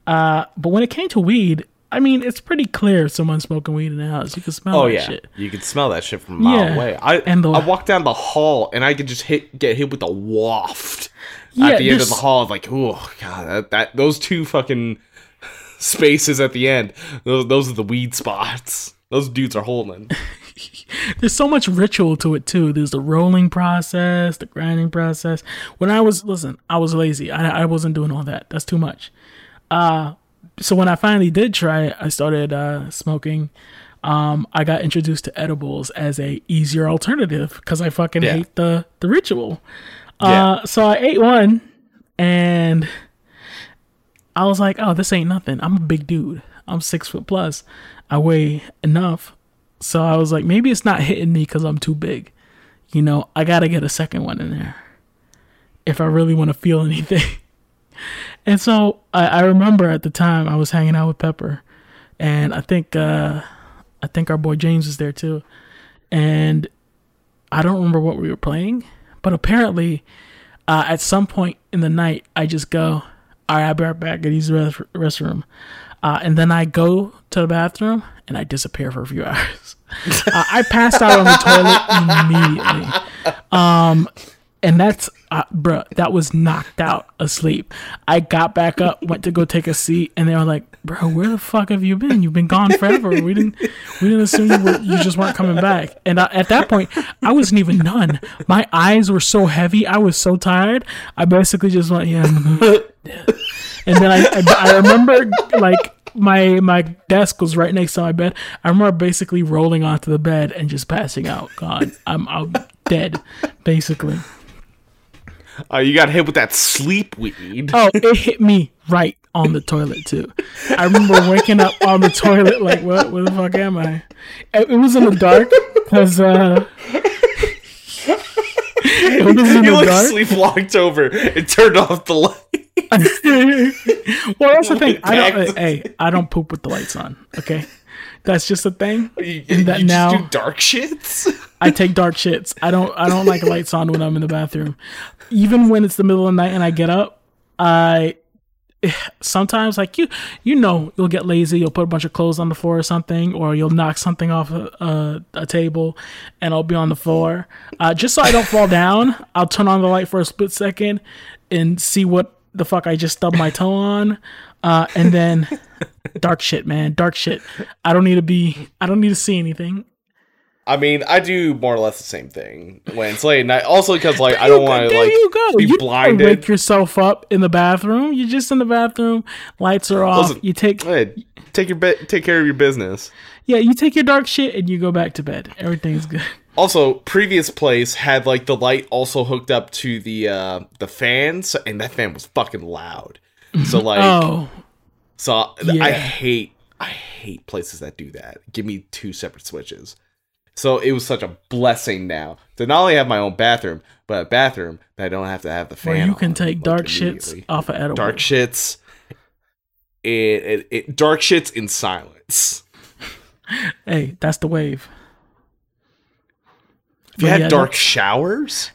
Uh, but when it came to weed, I mean, it's pretty clear someone's smoking weed in the house. You can smell Oh that yeah, shit. you could smell that shit from a mile Yeah, away. I and the- I walked down the hall and I could just hit get hit with a waft Yeah, at the end of the hall. Like, oh god, that, that those two fucking <laughs> spaces at the end. Those those are the weed spots. Those dudes are holding. <laughs> <laughs> there's so much ritual to it too. There's the rolling process, the grinding process. When I was listen, I was lazy. I, I wasn't doing all that. That's too much. Uh so when I finally did try it, I started uh, smoking. Um, I got introduced to edibles as a easier alternative because I fucking Yeah. hate the the ritual. Yeah. Uh, so I ate one, and I was like, "Oh, this ain't nothing." I'm a big dude. I'm six foot plus. I weigh enough, so I was like, maybe it's not hitting me because I'm too big. You know, I gotta get a second one in there if I really want to feel <laughs> anything. And so I, I remember at the time I was hanging out with Pepper, and I think uh, I think our boy James was there too, and I don't remember what we were playing, but apparently uh, at some point in the night I just go, all right, I'll be right back. Use the rest- restroom, uh, and then I go to the bathroom and I disappear for a few <laughs> hours. uh, I passed out on the toilet immediately. Um, and that's uh, that was knocked out asleep. I got back up went to go take a seat and they were like bro where the fuck have you been? You've been gone forever. We didn't we didn't assume you, were, you just weren't coming back. And I, at that point i wasn't even done my eyes were so heavy i was so tired i basically just went yeah <laughs> and then I, I i remember like my my desk was right next to my bed i remember basically rolling onto the bed and just passing out god i'm i'm dead basically Oh, you got hit with that sleep weed. Oh, it hit me right on the toilet too. I remember waking up on the toilet like, what? Where the fuck am I? It, was in the dark because uh, <laughs> it was in you the like dark. sleep locked over and turned off the light. <laughs> well, that's the thing. I don't. hey, I don't poop with the lights on. Okay, that's just a thing. <laughs> You, And that you now- just do dark shits. <laughs> I take dark shits. I don't. I don't like lights on when I'm in the bathroom. Even when it's the middle of the night and I get up, I <sighs> sometimes like you. You know, you'll get lazy. You'll put a bunch of clothes on the floor or something, or you'll knock something off a, a, a table, and I'll be on the floor. Uh, just so I don't fall down, I'll turn on the light for a split second and see what the fuck I just stubbed my toe on, uh, and then <laughs> dark shit, man, dark shit. I don't need to be. I don't need to see anything. I mean, I do more or less the same thing when it's late at night. Also, because like I don't want to like you go. be you blinded. Wake yourself up in the bathroom. You're just in the bathroom. Lights are off. Listen, you take Hey, take your bed, take care of your business. yeah. You take your dark shit and you go back to bed. Everything's good. Also, previous place had like the light also hooked up to the uh the fans, and that fan was fucking loud. So <laughs> like, Oh, so I hate I hate places that do that. Give me two separate switches. So it was such a blessing now to not only have my own bathroom, but a bathroom that I don't have to have the fan. where you on, can take like, dark shits off of edible. dark shits. It, it, it dark shits in silence. <laughs> Hey, that's the wave. If you But had yeah, dark showers,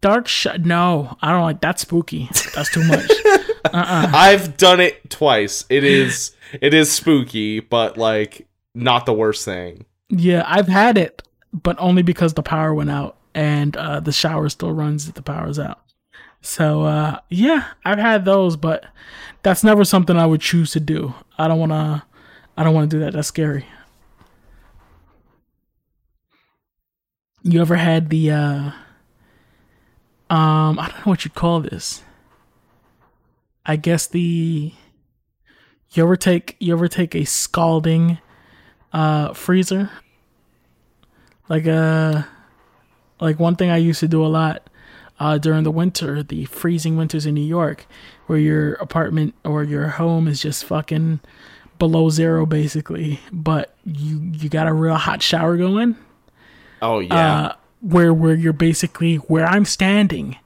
Dark shit. No, I don't like. That's spooky. That's too much. <laughs> I've done it twice. It is it is spooky, but like not the worst thing. yeah, I've had it, but only because the power went out and uh, the shower still runs if the power's out. So uh, yeah, I've had those, but that's never something I would choose to do. I don't want to. I don't want to do that. That's scary. You ever had the uh um I don't know what you'd call this. I guess the you ever take you ever take a scalding uh freezer? Like uh like one thing I used to do a lot uh during the winter, the freezing winters in New York, where your apartment or your home is just fucking below zero basically, but you you got a real hot shower going Oh yeah. uh, where where you're basically where I'm standing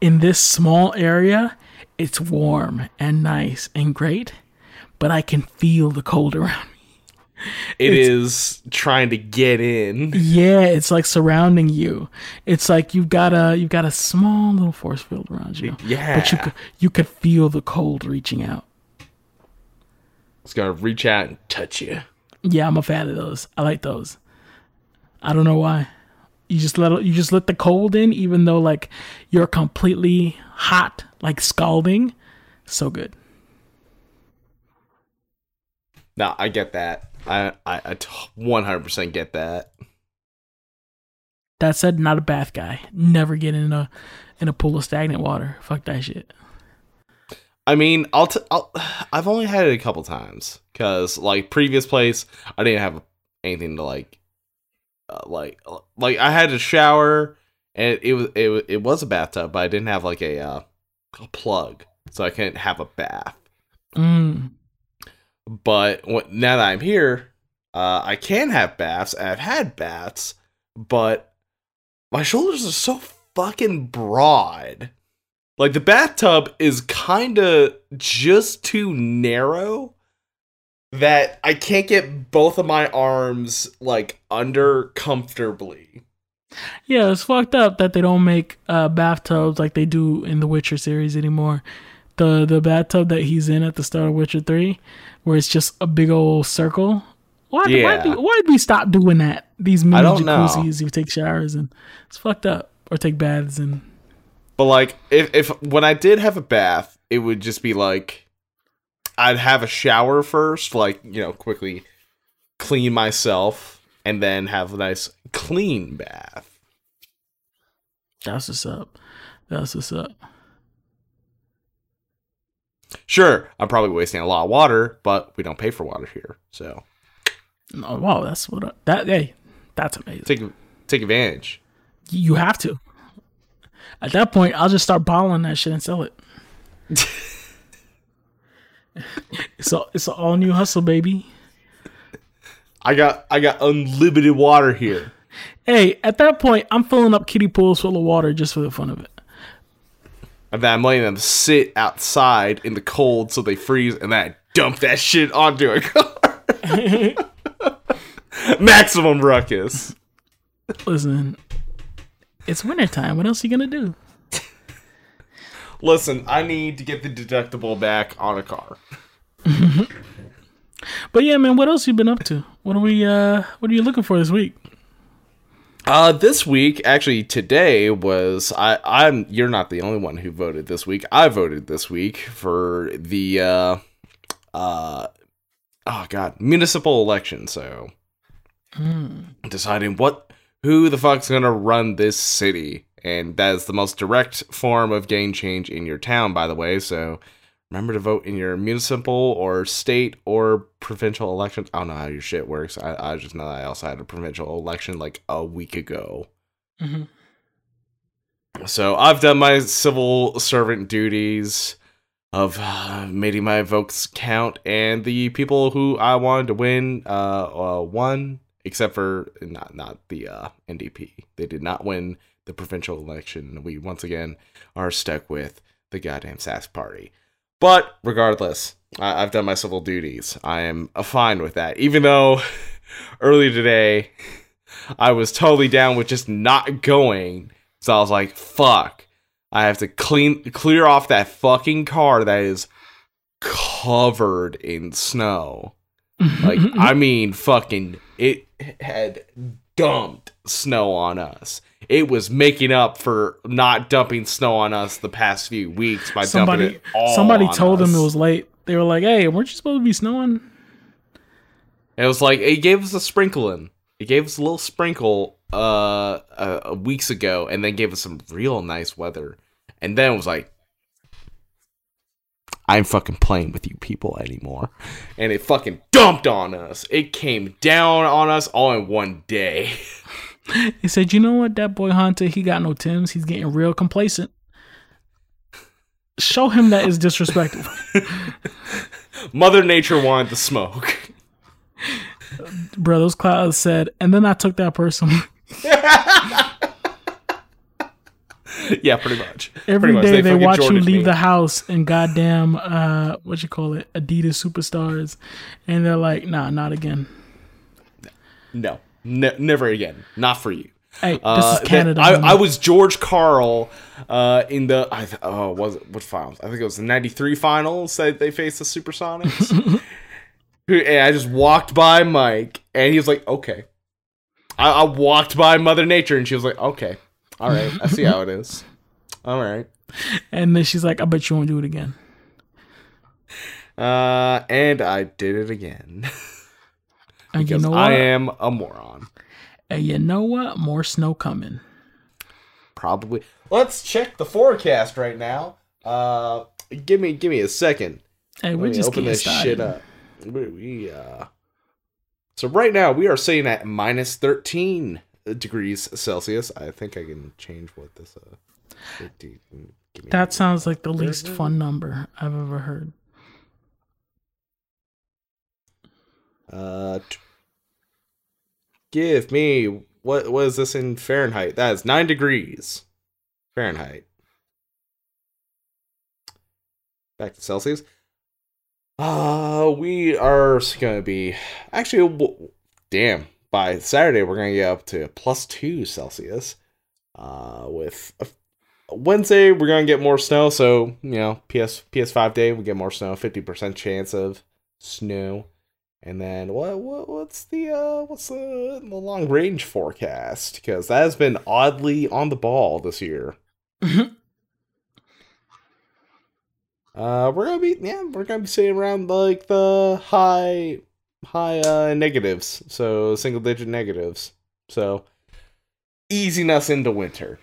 in this small area. It's warm and nice and great, but I can feel the cold around me. it is trying to get in. Yeah, it's like surrounding you. It's like you've got a you've got a small little force field around you. Yeah. but you could you could feel the cold reaching out. It's gonna reach out and touch you. Yeah, I'm a fan of those. I like those. I don't know why. You just let you just let the cold in, even though like you're completely hot, like scalding. So good. No, I get that. I I 100% get that. That said, not a bath guy. Never get in a in a pool of stagnant water. Fuck that shit. I mean, I'll, t- I'll I've only had it a couple times because like previous place, I didn't have anything to like, like like I had a shower and it was it was it was a bathtub, but I didn't have like a uh, a plug, so I couldn't have a bath. Mm. But what, now that I'm here, uh, I can have baths. I've had baths, but my shoulders are so fucking broad. Like the bathtub is kind of just too narrow that I can't get both of my arms like under comfortably. Yeah, it's fucked up that they don't make uh, bathtubs like they do in the Witcher series anymore. The the bathtub that he's in at the start of Witcher Three, where it's just a big old circle. Why Yeah. why, do, why did we stop doing that? These mini know. jacuzzis, you take showers and it's fucked up, or take baths and But like if if when I did have a bath, it would just be like I'd have a shower first, like, you know, quickly clean myself and then have a nice clean bath. that's what's up. That's what's up. Sure, I'm probably wasting a lot of water, but we don't pay for water here. So, Oh, wow, that's what I, that. Hey, that's amazing. take take advantage. You have to. At that point, I'll just start bottling that shit and sell it. <laughs> it's a it's an all new hustle, baby. I got I got unlimited water here. Hey, at that point, I'm filling up kiddie pools full of water just for the fun of it. And then I'm letting them sit outside in the cold so they freeze, and then I dump that shit onto a car. <laughs> Maximum ruckus. Listen, it's wintertime. What else are you gonna do? Listen, I need to get the deductible back on a car. <laughs> But yeah, man, what else you been up to? What are we? uh What are you looking for this week? Uh, this week, actually, today was I. I'm. You're not the only one who voted this week. I voted this week for the uh, uh, oh god, municipal election. So, deciding what who the fuck's gonna run this city, and that is the most direct form of game change in your town, by the way. So, remember to vote in your municipal or state or provincial elections. I don't know how your shit works. I, I just know that I also had a provincial election like a week ago. Mhm. So I've done my civil servant duties of uh, making my votes count, and the people who I wanted to win uh, uh won, except for not not the uh, NDP. They did not win the provincial election. We once again are stuck with the goddamn Sask party. But regardless, I- I've done my civil duties. I am fine with that, even though <laughs> earlier today I was totally down with just not going. So I was like, fuck. I have to clean clear off that fucking car that is covered in snow. Like <laughs> I mean fucking it had dumped snow on us. It was making up for not dumping snow on us the past few weeks by dumping somebody it all somebody told us. them it was late. They were like, "Hey, weren't you supposed to be snowing?" It was like it gave us a sprinkling. It gave us a little sprinkle uh, uh weeks ago, and then gave us some real nice weather. And then it was like, I'm fucking playing with you people anymore. And it fucking dumped on us. It came down on us all in one day. <laughs> He said, "You know what? That boy Hunter, he got no Tims. He's getting real complacent. Show him that is disrespectful." <laughs> Mother Nature wanted the smoke. Bro, those clouds said, and then I took that personally. <laughs> yeah, pretty much. Every Pretty much. day they, fucking watch you leave me. the house in goddamn uh what you call it, Adidas superstars. And they're like, nah, not again. No, ne- never again. Not for you. Hey, this Uh, is Canada. I. I was George Karl uh, in the I th- oh was it what finals? I think it was the '93 finals that they faced the Supersonics. <laughs> And I just walked by Mike and he was like, "Okay." I, I walked by Mother Nature and she was like, "Okay, all right, I see how it is. <laughs> All right." and then she's like, I bet you won't do it again. Uh, and I did it again <laughs> And you because know? I am a moron. And you know what? More snow coming. Probably. Let's check the forecast right now. Uh, give me give me a second. Hey, we Let me just open this started. shit up. We, we uh. So right now we are sitting at minus thirteen degrees Celsius. I think I can change what this uh. 15, give me That sounds like the least fun number I've ever heard. Uh, t- give me what what is this in Fahrenheit? That is nine degrees Fahrenheit. Back to Celsius. Uh, we are to be actually. w- Damn, by Saturday we're to get up to plus two Celsius. Uh, with a, Wednesday we're to get more snow. So you know, PS PS5 day we get more snow. Fifty percent chance of snow. And then what, what what's the uh what's the, the long range forecast? Because that has been oddly on the ball this year. <laughs> Uh, we're gonna be yeah, we're gonna be sitting around like the high high uh negatives, so single digit negatives. So easing us into winter.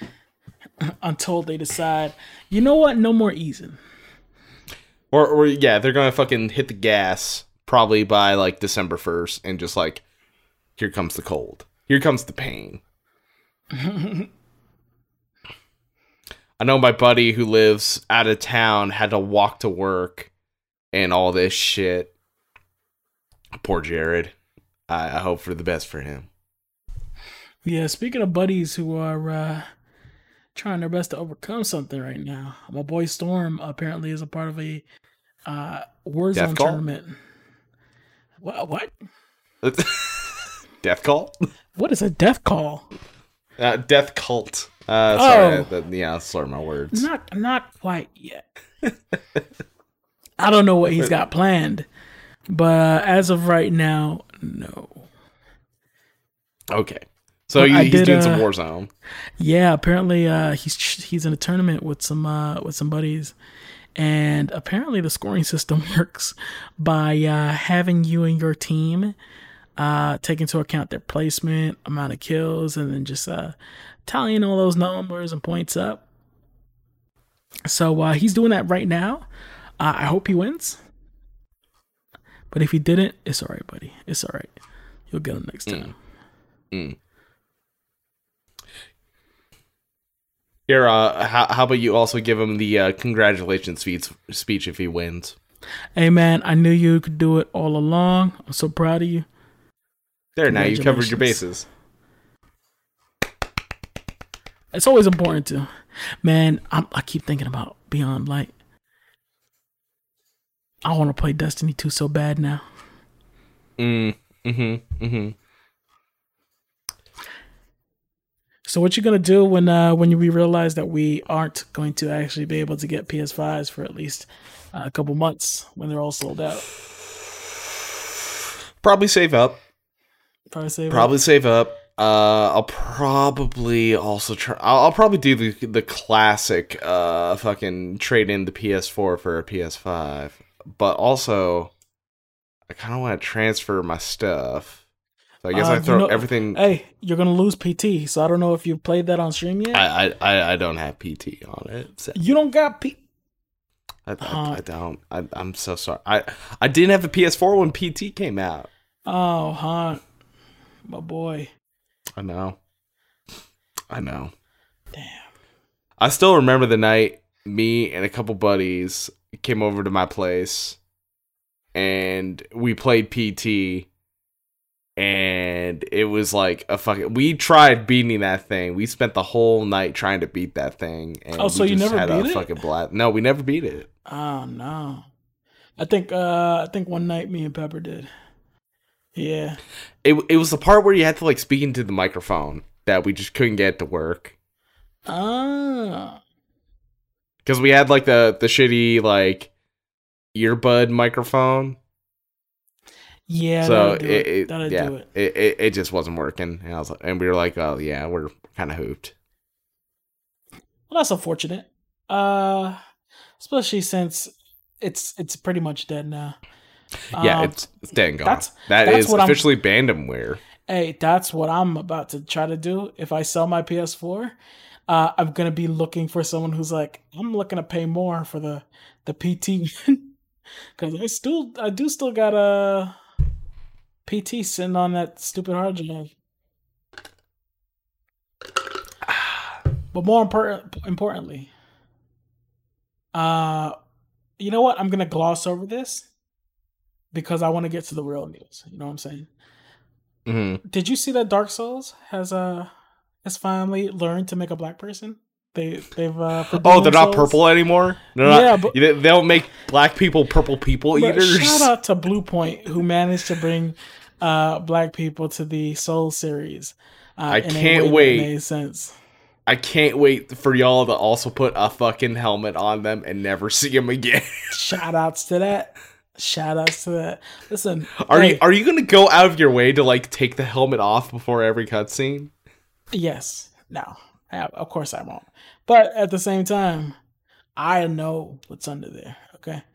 <laughs> Until they decide, you know what? No more easing. Or or yeah, they're gonna fucking hit the gas probably by like December first, and just like here comes the cold, here comes the pain. <laughs> I know my buddy who lives out of town had to walk to work and all this shit. Poor Jared. I, I hope for the best for him. Yeah, speaking of buddies who are uh, trying their best to overcome something right now, my boy Storm apparently is a part of a uh, Warzone tournament. What? What? <laughs> death cult? What is a death call? Uh, death cult. Uh, sorry, Oh. that- yeah, slur my words. Not, not quite yet. I don't know what he's got planned, but uh, as of right now, no. Okay. So Well, he, I he's did, doing some uh, Warzone. Yeah, apparently uh, he's he's in a tournament with some uh, with some buddies, and apparently the scoring system <laughs> works by uh, having you and your team uh, take into account their placement, amount of kills, and then just uh, tallying all those numbers and points up. So uh, he's doing that right now. Uh, I hope he wins. But if he didn't, it's all right, buddy. It's all right. You'll get him next time. Here, uh, how, how about you also give him the uh, congratulations speech, speech if he wins? Hey man, I knew you could do it all along. I'm so proud of you. There, now you covered your bases. It's always important to, man. I'm, I keep thinking about Beyond Light. I want to play Destiny 2 so bad now. Mm, mm-hmm, mm-hmm. So what you gonna do when uh when we realize that we aren't going to actually be able to get PS5s for at least uh, a couple months when they're all sold out? Probably save up. Probably save up. Save up. Uh, I'll probably also try. I'll, I'll probably do the the classic. Uh, fucking trade in the PS4 for a PS5. But also, I kind of want to transfer my stuff. So I guess Uh, I you throw know- everything. Hey, you're gonna lose PT, so I don't know if you played that on stream yet. I, I I don't have PT on it. So you don't got P. I, I, Huh. I don't. I, I'm so sorry. I I didn't have a PS4 when PT came out. Oh, huh, my boy. I know. I know. Damn. I still remember the night me and a couple buddies came over to my place and we played PT and it was like a fucking we tried beating that thing. We spent the whole night trying to beat that thing and Oh, so you never had a beat it? fucking blast. No, we never beat it. Oh no. I think uh I think one night me and Pepper did. Yeah. It it was the part where you had to like speak into the microphone that we just couldn't get to work. Ah. Cuz we had like the the shitty like earbud microphone Yeah, so it, it. yeah, it. It, it just wasn't working, and I was like, and we were like, oh yeah, we're kind of hooped. Well, that's unfortunate. Uh especially since it's it's pretty much dead now. yeah, Um, it's it's dead and gone. that's- That that's is what I'm- officially abandonware. Hey, that's what I'm about to try to do. If I sell my PS4, uh, I'm gonna be looking for someone who's like, I'm looking to pay more for the the PT because <laughs> I still I do still got a PT sitting on that stupid hard drive. <sighs> But more important, importantly, uh, you know what? I'm gonna gloss over this because I want to get to the real news. You know what I'm saying? Mm-hmm. Did you see that Dark Souls has uh has finally learned to make a black person? They they've uh Oh, they're not purple anymore. They're Yeah, not, but- they don't make black people purple people eaters. shout <laughs> out to Bluepoint who managed to bring uh black people to the Soul series. Uh, I can't wait. Made sense. I can't wait for y'all to also put a fucking helmet on them and never see them again. <laughs> Shout outs to that. Shout outs to that. Listen, Are hey, you are you gonna go out of your way to like take the helmet off before every cutscene? Yes. No. Of course I won't. But at the same time, I know what's under there. Okay. <laughs>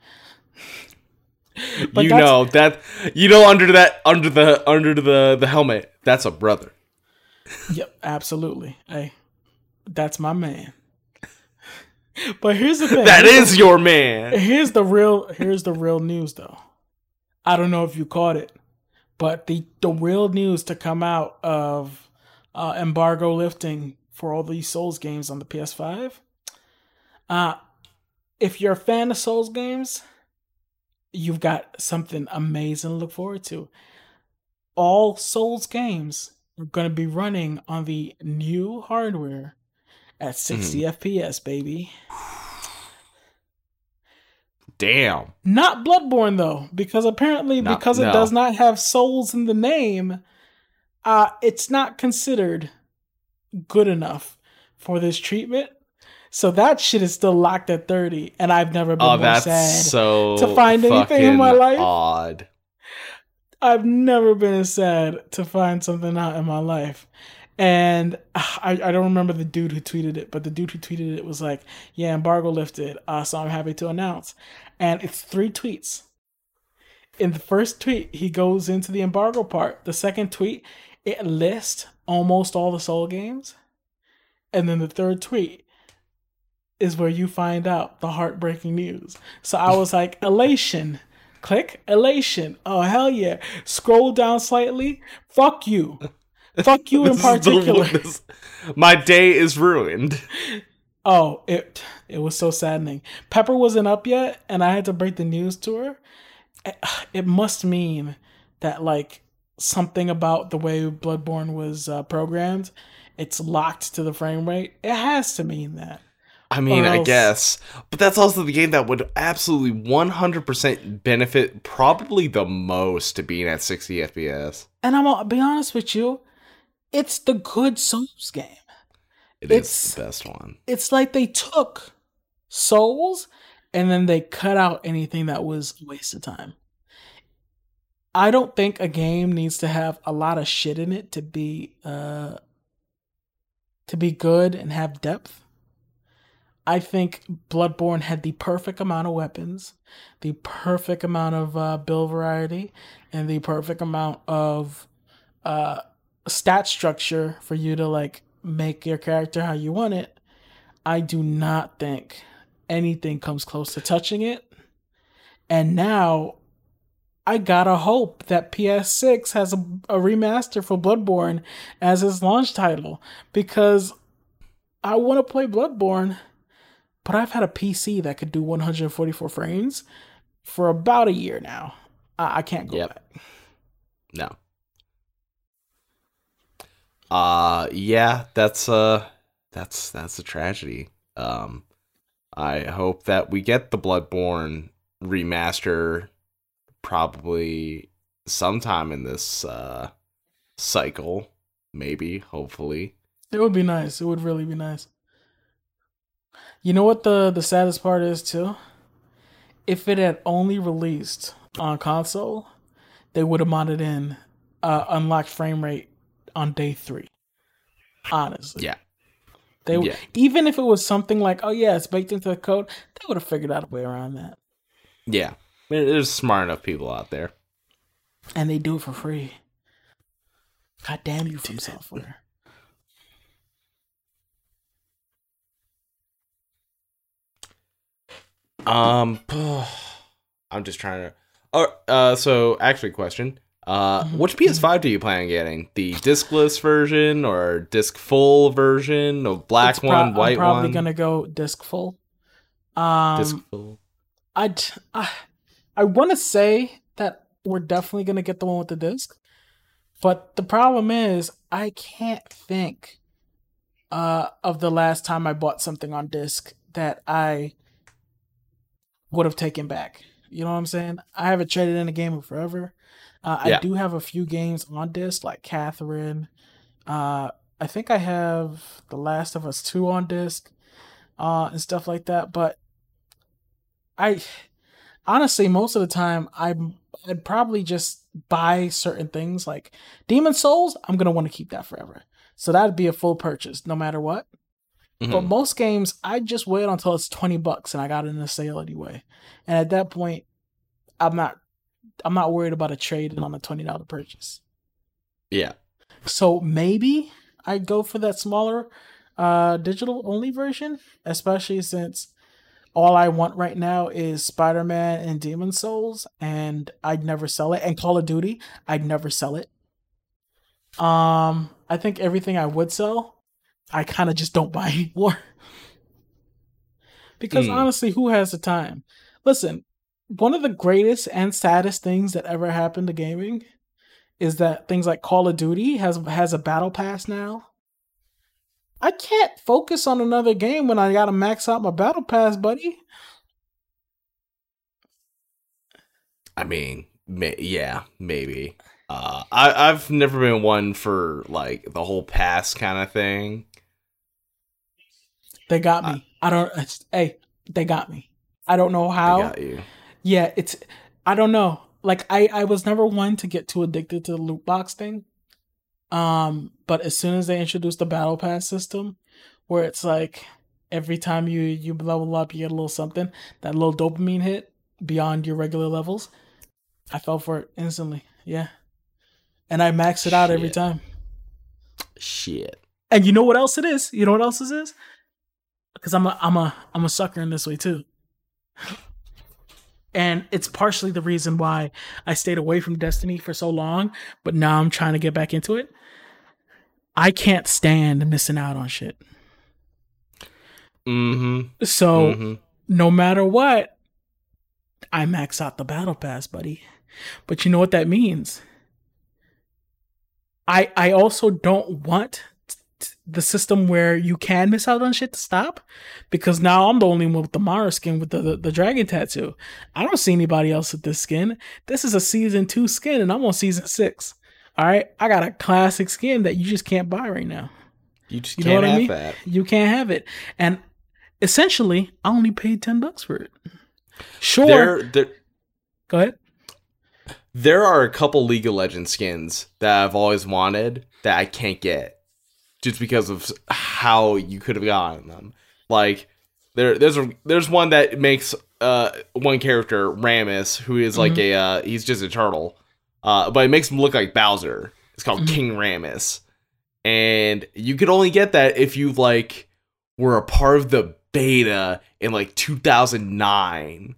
But you know that you know under that under the under the the helmet that's a brother. <laughs> Yep. Absolutely. Hey, that's my man. <laughs> But here's the thing. That is your man. Here's the real here's the real news though. I don't know if you caught it, but the the real news to come out of uh, embargo lifting for all these Souls games on the PS5. Uh if you're a fan of Souls games, you've got something amazing to look forward to. All Souls games are going to be running on the new hardware at 60 FPS, baby. Damn. Not Bloodborne though, because apparently No, because it no. does not have souls in the name, uh it's not considered good enough for this treatment. So that shit is still locked at 30 and I've never been Oh, more sad. so to find anything in my life. Odd. I've never been as sad to find something out in my life. And uh, I, I don't remember the dude who tweeted it, but the dude who tweeted it was like, Yeah, embargo lifted. Uh, so I'm happy to announce. And it's three tweets. In the first tweet, he goes into the embargo part. The second tweet, it lists almost all the soul games. And then the third tweet is where you find out the heartbreaking news. So I was like, <laughs> elation. Click elation. Oh hell yeah. Scroll down slightly. Fuck you. Fuck you <laughs> in is the- particular. <laughs> this- my day is ruined. Oh, it it was so saddening. Pepper wasn't up yet, and I had to break the news to her. It must mean that like something about the way Bloodborne was uh, programmed, it's locked to the frame rate. It has to mean that. I mean, I guess, but that's also the game that would absolutely 100% benefit probably the most to being at 60 FPS. And I'm gonna be honest with you, it's the good Souls game. It is It's- the best one. It's like they took Souls and then they cut out anything that was a waste of time. I don't think a game needs to have a lot of shit in it to be uh to be good and have depth. I think Bloodborne had the perfect amount of weapons, the perfect amount of uh, build variety, and the perfect amount of uh, stat structure for you to like make your character how you want it. I do not think anything comes close to touching it. And now I gotta hope that PS6 has a, a remaster for Bloodborne as its launch title because I want to play Bloodborne, but I've had a PC that could do 144 frames for about a year now. I, I can't go Yep. back. No. Uh yeah, that's uh that's that's a tragedy. Um I hope that we get the Bloodborne remaster probably sometime in this uh cycle, maybe, hopefully. It would be nice. It would really be nice. You know what the the saddest part is too? If it had only released on console, they would have modded in uh, unlocked frame rate on day three. Honestly, Yeah. they yeah. even if it was something like, "Oh yeah, it's baked into the code," they would have figured out a way around that, Yeah. There- There's smart enough people out there. and they do it for free. God damn you, From Software. Um, <sighs> I'm just trying to. Oh, uh, so actually, question. Uh, Mhm. which PS5 do you plan on getting? The discless version or disc full version? Or black pro- one, white I'm probably one? gonna go disc full. Um, disc full. I'd, I I want to say that we're definitely gonna get the one with the disc, but the problem is I can't think uh, of the last time I bought something on disc that I would have taken back. You know what I'm saying? I haven't traded in a game in forever. Uh, Yeah. I do have a few games on disc, like Catherine. Uh, I think I have The Last of Us 2 on disc uh, and stuff like that. But I honestly, most of the time, I'm, I'd probably just buy certain things like Demon Souls. I'm going to want to keep that forever. So that'd be a full purchase no matter what. But Mhm. most games, I just wait until it's twenty bucks and I got it in a sale anyway. And at that point, I'm not, I'm not worried about a trade on a twenty dollar purchase. Yeah. So maybe I'd go for that smaller, uh, digital only version, especially since all I want right now is Spider Man and Demon Souls, and I'd never sell it. And Call of Duty, I'd never sell it. Um, I think everything I would sell, I kind of just don't <laughs> buy anymore. because Hmm. honestly, who has the time? Listen, one of the greatest and saddest things that ever happened to gaming is that things like Call of Duty has has a battle pass now. I can't focus on another game when I gotta max out my battle pass, buddy. I mean, may- yeah, maybe. Uh, I I've never been one for like the whole pass kind of thing. They got me. I don't. It's, hey, they got me. I don't know how. I got you. Yeah, it's. I don't know. Like I, I was never one to get too addicted to the loot box thing. Um, but as soon as they introduced the battle pass system, where it's like every time you you level up, you get a little something, that little dopamine hit beyond your regular levels, I fell for it instantly. Yeah, and I max it out every time. Shit. And you know what else it is? You know what else this is? Because I'm a I'm a I'm a sucker in this way too. And it's partially the reason why I stayed away from Destiny for so long, but now I'm trying to get back into it. I can't stand missing out on shit. Mm-hmm. So mm-hmm. no matter what, I max out the battle pass, buddy. But you know what that means? I I also don't want t- t- the system where you can miss out on shit to stop because now I'm the only one with the Mara skin with the, the, the dragon tattoo. I don't see anybody else with this skin. This is a season two skin and I'm on season six. All right, I got a classic skin that you just can't buy right now. You just You know can't what I have mean? that. You can't have it. And essentially, I only paid 10 bucks for it. Sure. There, there, Go ahead. there are a couple League of Legends skins that I've always wanted that I can't get just because of how you could have gotten them. Like there, there's a there's one that makes uh one character Rammus who is like Mhm. a uh he's just a turtle, uh but it makes him look like Bowser. It's called Mhm. King Rammus, and you could only get that if you like were a part of the beta in like 2009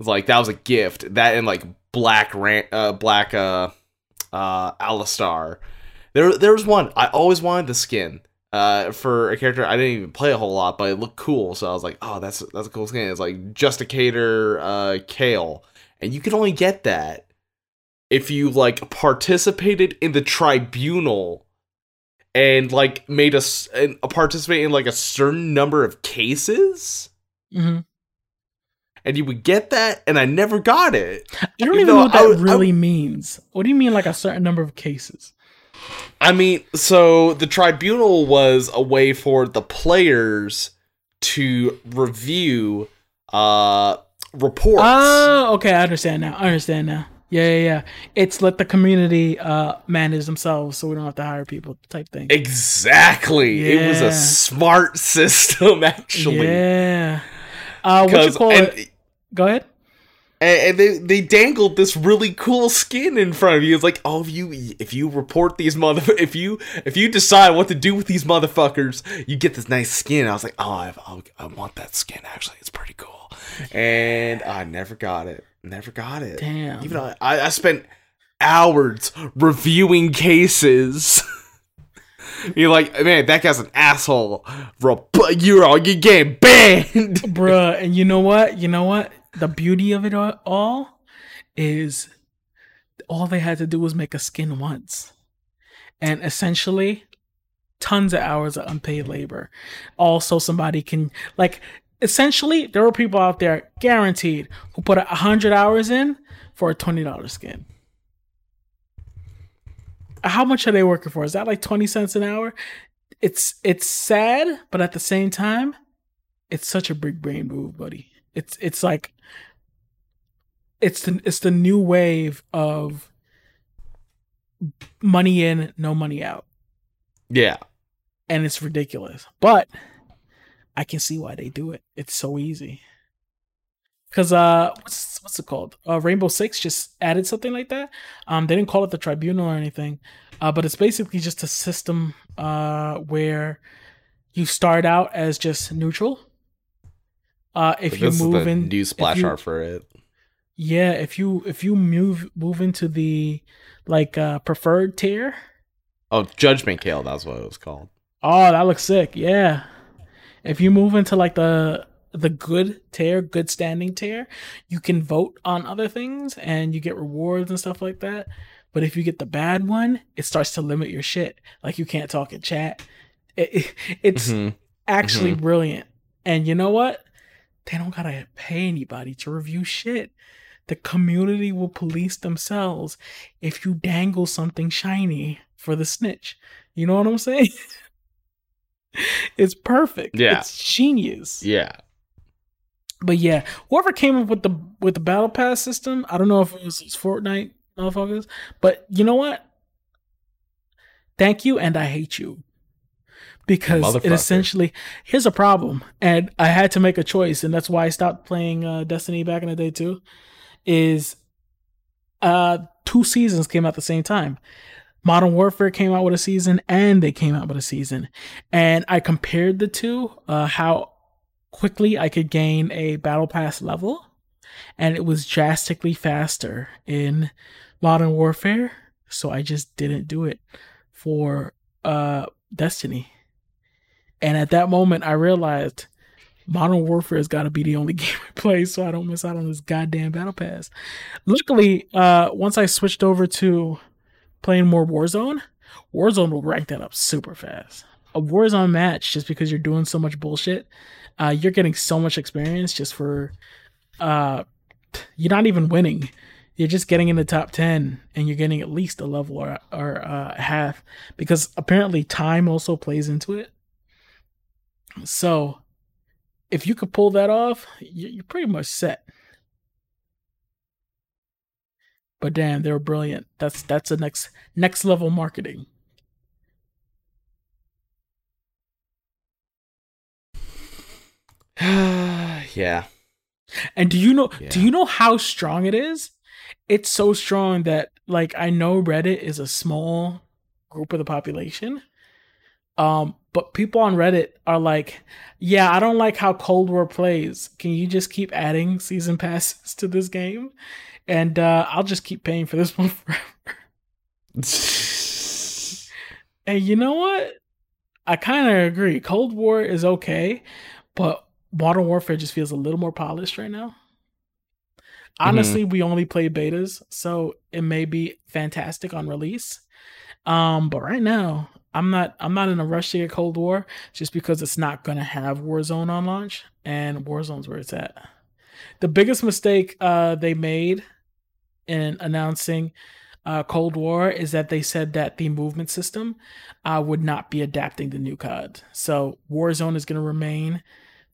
like that was a gift. That and like black ran uh black uh uh alistar. There there was one. I always wanted the skin uh for a character. I didn't even play a whole lot but it looked cool. So i was like oh that's that's a cool skin. It's like justicator uh Kayle. And you can only get that if you like participated in the tribunal and like made a, s- and participate in like a certain number of cases hmm and you would get that, and I never got it. I don't Even even know what that I really means. What do you mean, like a certain number of cases? I mean, so the tribunal was a way for the players to review uh reports. Oh, okay. I understand now. I understand now. Yeah, yeah, yeah. It's let the community uh, manage themselves, so we don't have to hire people. Type thing. exactly. It was a smart <laughs> system, actually. Yeah. Uh, what you call and it? Go ahead. and, and they they dangled this really cool skin in front of you. It's like, oh, if you if you report these mother <laughs> if you if you decide what to do with these motherfuckers, you get this nice skin. I was like, oh, I, I, I want that skin. Actually, it's pretty cool, and I never got it. Never got it. Damn. Even though I, I spent hours reviewing cases. <laughs> You're like, man, that guy's an asshole. Bro, but you're all you getting banned. <laughs> Bruh, and you know what? You know what? The beauty of it all is all they had to do was make a skin once. And essentially, tons of hours of unpaid labor. Also, somebody can like essentially there are people out there guaranteed who put a hundred hours in for a twenty dollar skin. How much are they working for? Is that like twenty cents an hour? It's it's sad, but at the same time, it's such a big brain move, buddy. It's it's like it's the it's the new wave of money in, no money out. Yeah. And it's ridiculous. But I can see why they do it. It's so easy. Cause uh what's what's it called? Uh Rainbow Six just added something like that. Um they didn't call it the tribunal or anything. Uh but it's basically just a system uh where you start out as just neutral. Uh if But you move in new splash you- art for it. Yeah, if you if you move move into the like uh preferred tier, Oh, Judgment Kayle, that's what it was called. oh that looks sick. Yeah. If you move into like the the good tier, good standing tier, you can vote on other things and you get rewards and stuff like that. But if you get the bad one, it starts to limit your shit. Like you can't talk in chat. It, it- <laughs> it's Mhm. actually brilliant. And you know what? They don't gotta pay anybody to review shit. The community will police themselves if you dangle something shiny for the snitch. You know what I'm saying? <laughs> <laughs> it's perfect. Yeah. It's genius. Yeah. But yeah, whoever came up with the with the battle pass system, I don't know if it was Fortnite motherfuckers, but you know what? Thank you and I hate you. Because it essentially here's a problem, and I had to make a choice, and that's why I stopped playing uh, Destiny back in the day too. Is uh two seasons came out at the same time. Modern Warfare came out with a season, and they came out with a season, and I compared the two, uh, how quickly I could gain a battle pass level, and it was drastically faster in Modern Warfare. So I just didn't do it for uh Destiny. And at that moment I realized Modern Warfare has got to be the only <laughs> game I play so I don't miss out on this goddamn battle pass. Luckily, uh once I switched over to playing more Warzone, Warzone will rank that up super fast. A Warzone match just because you're doing so much bullshit uh, you're getting so much experience just for uh, you're not even winning. You're just getting in the top 10 and you're getting at least a level or, or uh, half because apparently time also plays into it. So if you could pull that off you- you're pretty much set but damn they're brilliant that's that's the next next level marketing <sighs> yeah. And do you know Yeah. do you know how strong it is? It's so strong that like I know Reddit is a small group of the population. Um but people on Reddit are like, "Yeah, I don't like how Cold War plays. Can you just keep adding season passes <laughs> to this game?" And uh I'll just keep paying for this <laughs> one forever. And you know what? I kind of agree. Cold War is okay, but Modern Warfare just feels a little more polished right now. Honestly, we only play betas, so it may be fantastic on release. Um, but right now, I'm not I'm not in a rush to get Cold War just because it's not gonna have Warzone on launch, and Warzone's where it's at. The biggest mistake uh they made in announcing uh, Cold War is that they said that the movement system uh, would not be adapting to new COD. So Warzone is going to remain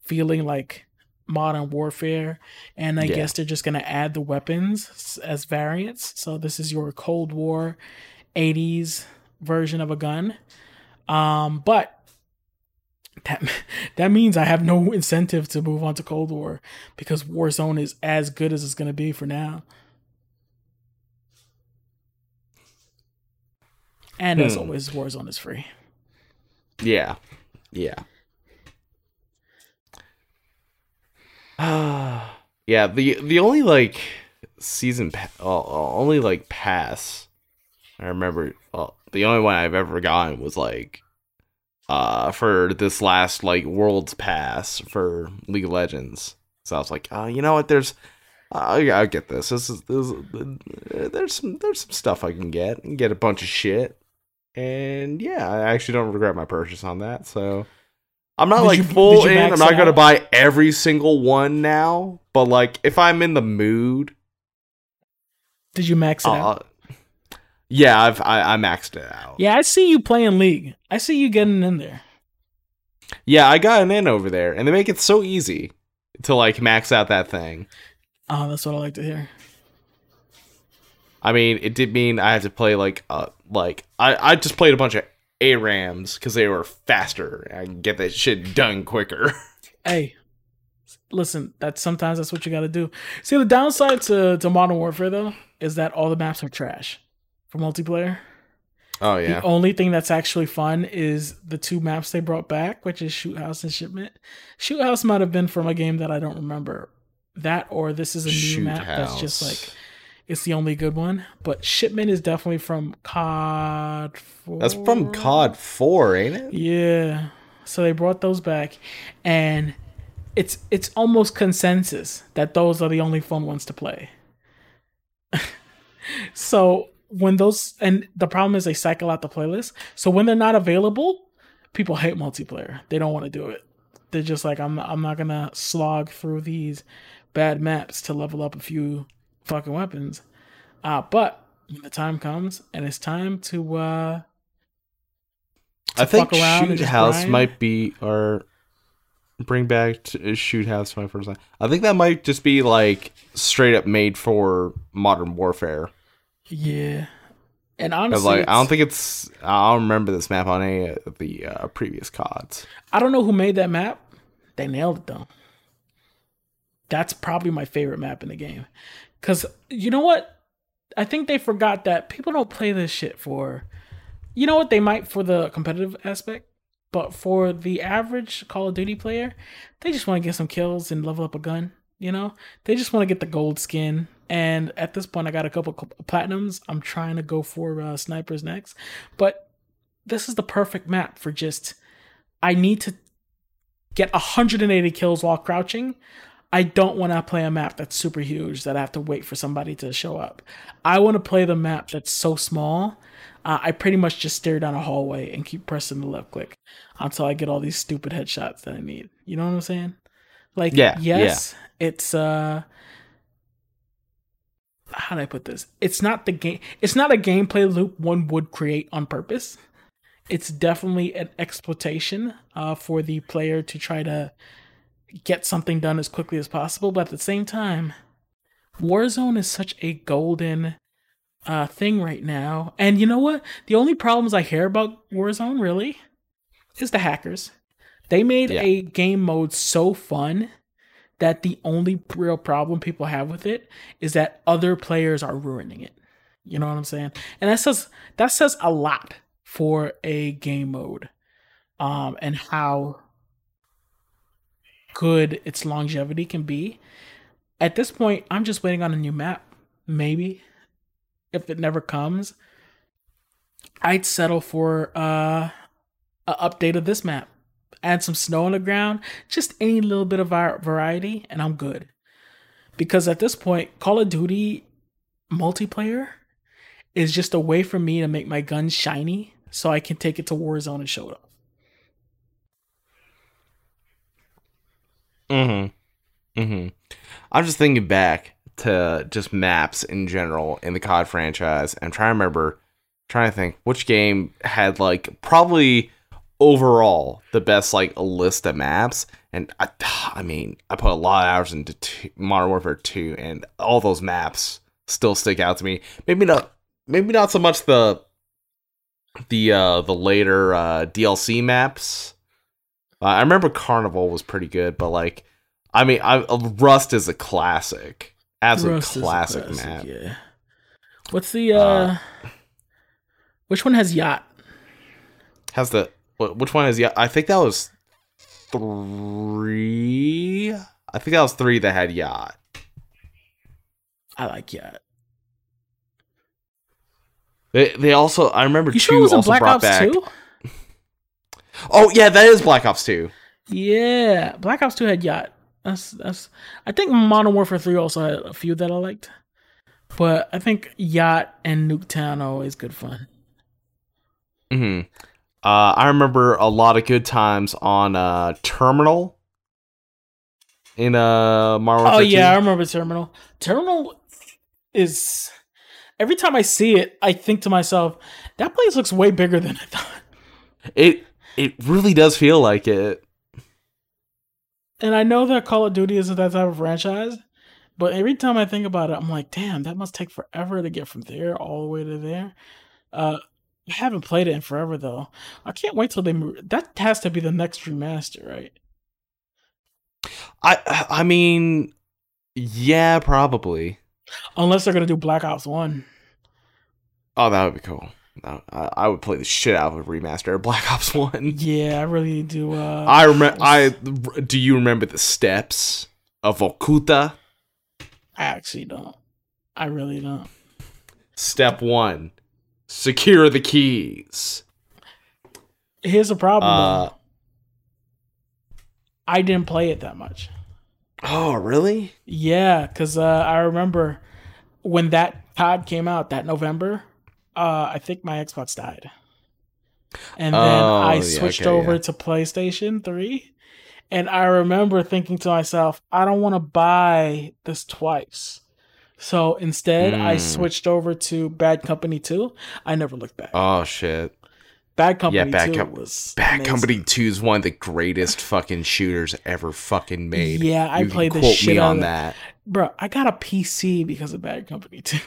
feeling like Modern Warfare, and I Yeah. guess they're just going to add the weapons as variants. So this is your Cold War 80s version of a gun. Um, but that <laughs> that means I have no <laughs> incentive to move on to Cold War because Warzone is as good as it's going to be for now. And as Hmm. always, Warzone is free. Yeah. Yeah. Ah. <sighs> yeah, the the only like season pa- uh, uh, only like pass I remember well, the only one I've ever gotten was like uh for this last like world's pass for League of Legends. So I was like, "Oh, you know what? There's I I get this. This is this, is- there's some there's some stuff I can get. Can get a bunch of shit. And yeah, I actually don't regret my purchase on that. So I'm not Did like you- full in. I'm not it gonna buy every single one now. But like, if I'm in the mood, Did you max it out? uh, yeah, I've I, I maxed it out. Yeah, I see you playing League. I see you getting in there. Yeah, I got an in over there, and they make it so easy to like max out that thing. Oh, that's what I like to hear. I mean, it did mean I had to play like uh like I I just played a bunch of ARAMs because they were faster. I can get that shit done quicker. <laughs> Hey, listen, that's sometimes that's what you got to do. See, the downside to, to Modern Warfare though is that all the maps are trash for multiplayer. Oh yeah. The only thing that's actually fun is the two maps they brought back, which is Shoot House and Shipment. Shoot House might have been from a game that I don't remember. That or this is a new Shoot map that's just like it's the only good one. But Shipment is definitely from COD. 4. That's from COD 4, ain't it? Yeah. So they brought those back and it's it's almost consensus that those are the only fun ones to play. <laughs> so when those and the problem is they cycle out the playlist. So when they're not available, people hate multiplayer. They don't want to do it. They're just like I'm I'm not going to slog through these bad maps to level up a few fucking weapons. Uh but when the time comes and it's time to uh I think Shoot House grind? might be or bring back to Shoot House my first time. I think that might just be like straight up made for Modern Warfare. Yeah, And honestly, like I don't think it's I don't remember this map on any of the uh, previous CODs. I don't know who made that map. They nailed it though. That's probably my favorite map in the game. Cause you know what? I think they forgot that people don't play this shit for. You know what? They might for the competitive aspect, but for the average Call of Duty player, they just want to get some kills and level up a gun. You know, they just want to get the gold skin. And at this point, I got a couple platinums. I'm trying to go for uh, snipers next, but this is the perfect map for just. I need to get 180 kills while crouching. I don't want to play a map that's super huge that I have to wait for somebody to show up. I want to play the map that's so small. Uh, I pretty much just stare down a hallway and keep pressing the left click until I get all these stupid headshots that I need. You know what I'm saying? Like, Yeah, yes, it's uh, how do I put this? It's not the game. It's not a gameplay loop one would create on purpose. It's definitely an exploitation uh, for the player to try to get something done as quickly as possible. But at the same time, Warzone is such a golden uh, thing right now. And you know what? The only problems I hear about Warzone really is the hackers. They made Yeah. a game mode so fun that the only real problem people have with it is that other players are ruining it. You know what I'm saying? And that says that says a lot for a game mode. Um and how good its longevity can be. At this point, I'm just waiting on a new map. Maybe if it never comes, I'd settle for uh a update of this map. Add some snow on the ground, just any little bit of variety, and I'm good. Because at this point, Call of Duty multiplayer is just a way for me to make my gun shiny so I can take it to Warzone and show it off. Mm-hmm. Mm-hmm. I'm just thinking back to just maps in general in the COD franchise and trying to remember, trying to think which game had like probably overall the best like list of maps. And I, I mean, I put a lot of hours into two, Modern Warfare 2, and all those maps still stick out to me. Maybe not, maybe not so much the the uh the later uh DLC maps Uh, I remember Carnival was pretty good, but like, I mean, I, uh, Rust is a classic, absolute Rust classic, classic, map. Yeah. What's the uh, Uh, which one has yacht? Has the which one is? Yeah, I think that was three. I think that was three that had yacht. I like yacht. They they also I remember You two sure it was in also Black brought Ops back. 2? Oh yeah, that is Black Ops Two. Yeah, Black Ops 2 had yacht. That's that's. I think Modern Warfare 3 also had a few that I liked, but I think yacht and Nuketown are always good fun. hmm Uh, I remember a lot of good times on uh Terminal in uh Modern Oh Warfare yeah, I remember Terminal. Terminal is every time I see it, I think to myself, that place looks way bigger than I thought. It it really does feel like it. And I know that Call of Duty isn't that type of franchise, but every time I think about it, I'm like, damn, that must take forever to get from there all the way to there. Uh, I haven't played it in forever though. I can't wait till they move. That has to be the next remaster, right? I I mean, yeah, probably. Unless they're gonna do Black Ops One. Oh, that would be cool. I, I would play the shit out of a remaster of Black Ops <laughs> One. Yeah, I really do. Uh, I remember. I do. You remember the steps of Vorkuta? I actually don't. I really don't. Step one: secure the keys. Here's a problem. Uh. I didn't play it that much. oh, really? Yeah, because uh, I remember when that COD came out that November. Uh, I think my Xbox died, and then Oh, I yeah, switched okay, over yeah. to PlayStation Three. And I remember thinking to myself, I don't want to buy this twice. So instead, I Mm. switched over to Bad Company 2. I never looked back. Oh shit! Bad Company yeah, Bad 2 Com- was Bad amazing. Company Two is one of the greatest fucking shooters ever fucking made. Yeah, I You played the shit on that. Bro, I got a PC because of Bad Company 2. <laughs>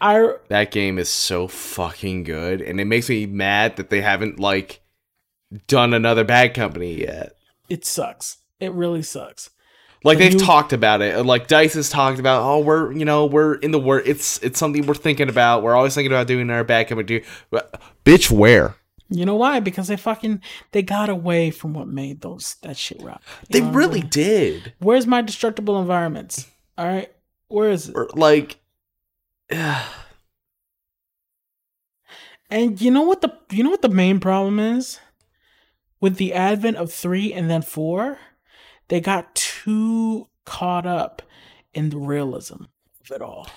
I That game is so fucking good, and it makes me mad that they haven't like done another Bad Company yet. it sucks. It really sucks. Like The they've new- talked about it. Like Dice has talked about, oh, we're you know we're in the work. It's it's something we're thinking about. We're always thinking about doing our Bad Company. But, bitch, where You know why? Because they fucking they got away from what made those that shit rap. You they know what I'm really did. Where's my destructible environments? All right, where is it? Or, like, And you know what the you know what the main problem is with the advent of three and then four, they got too caught up in the realism of it all.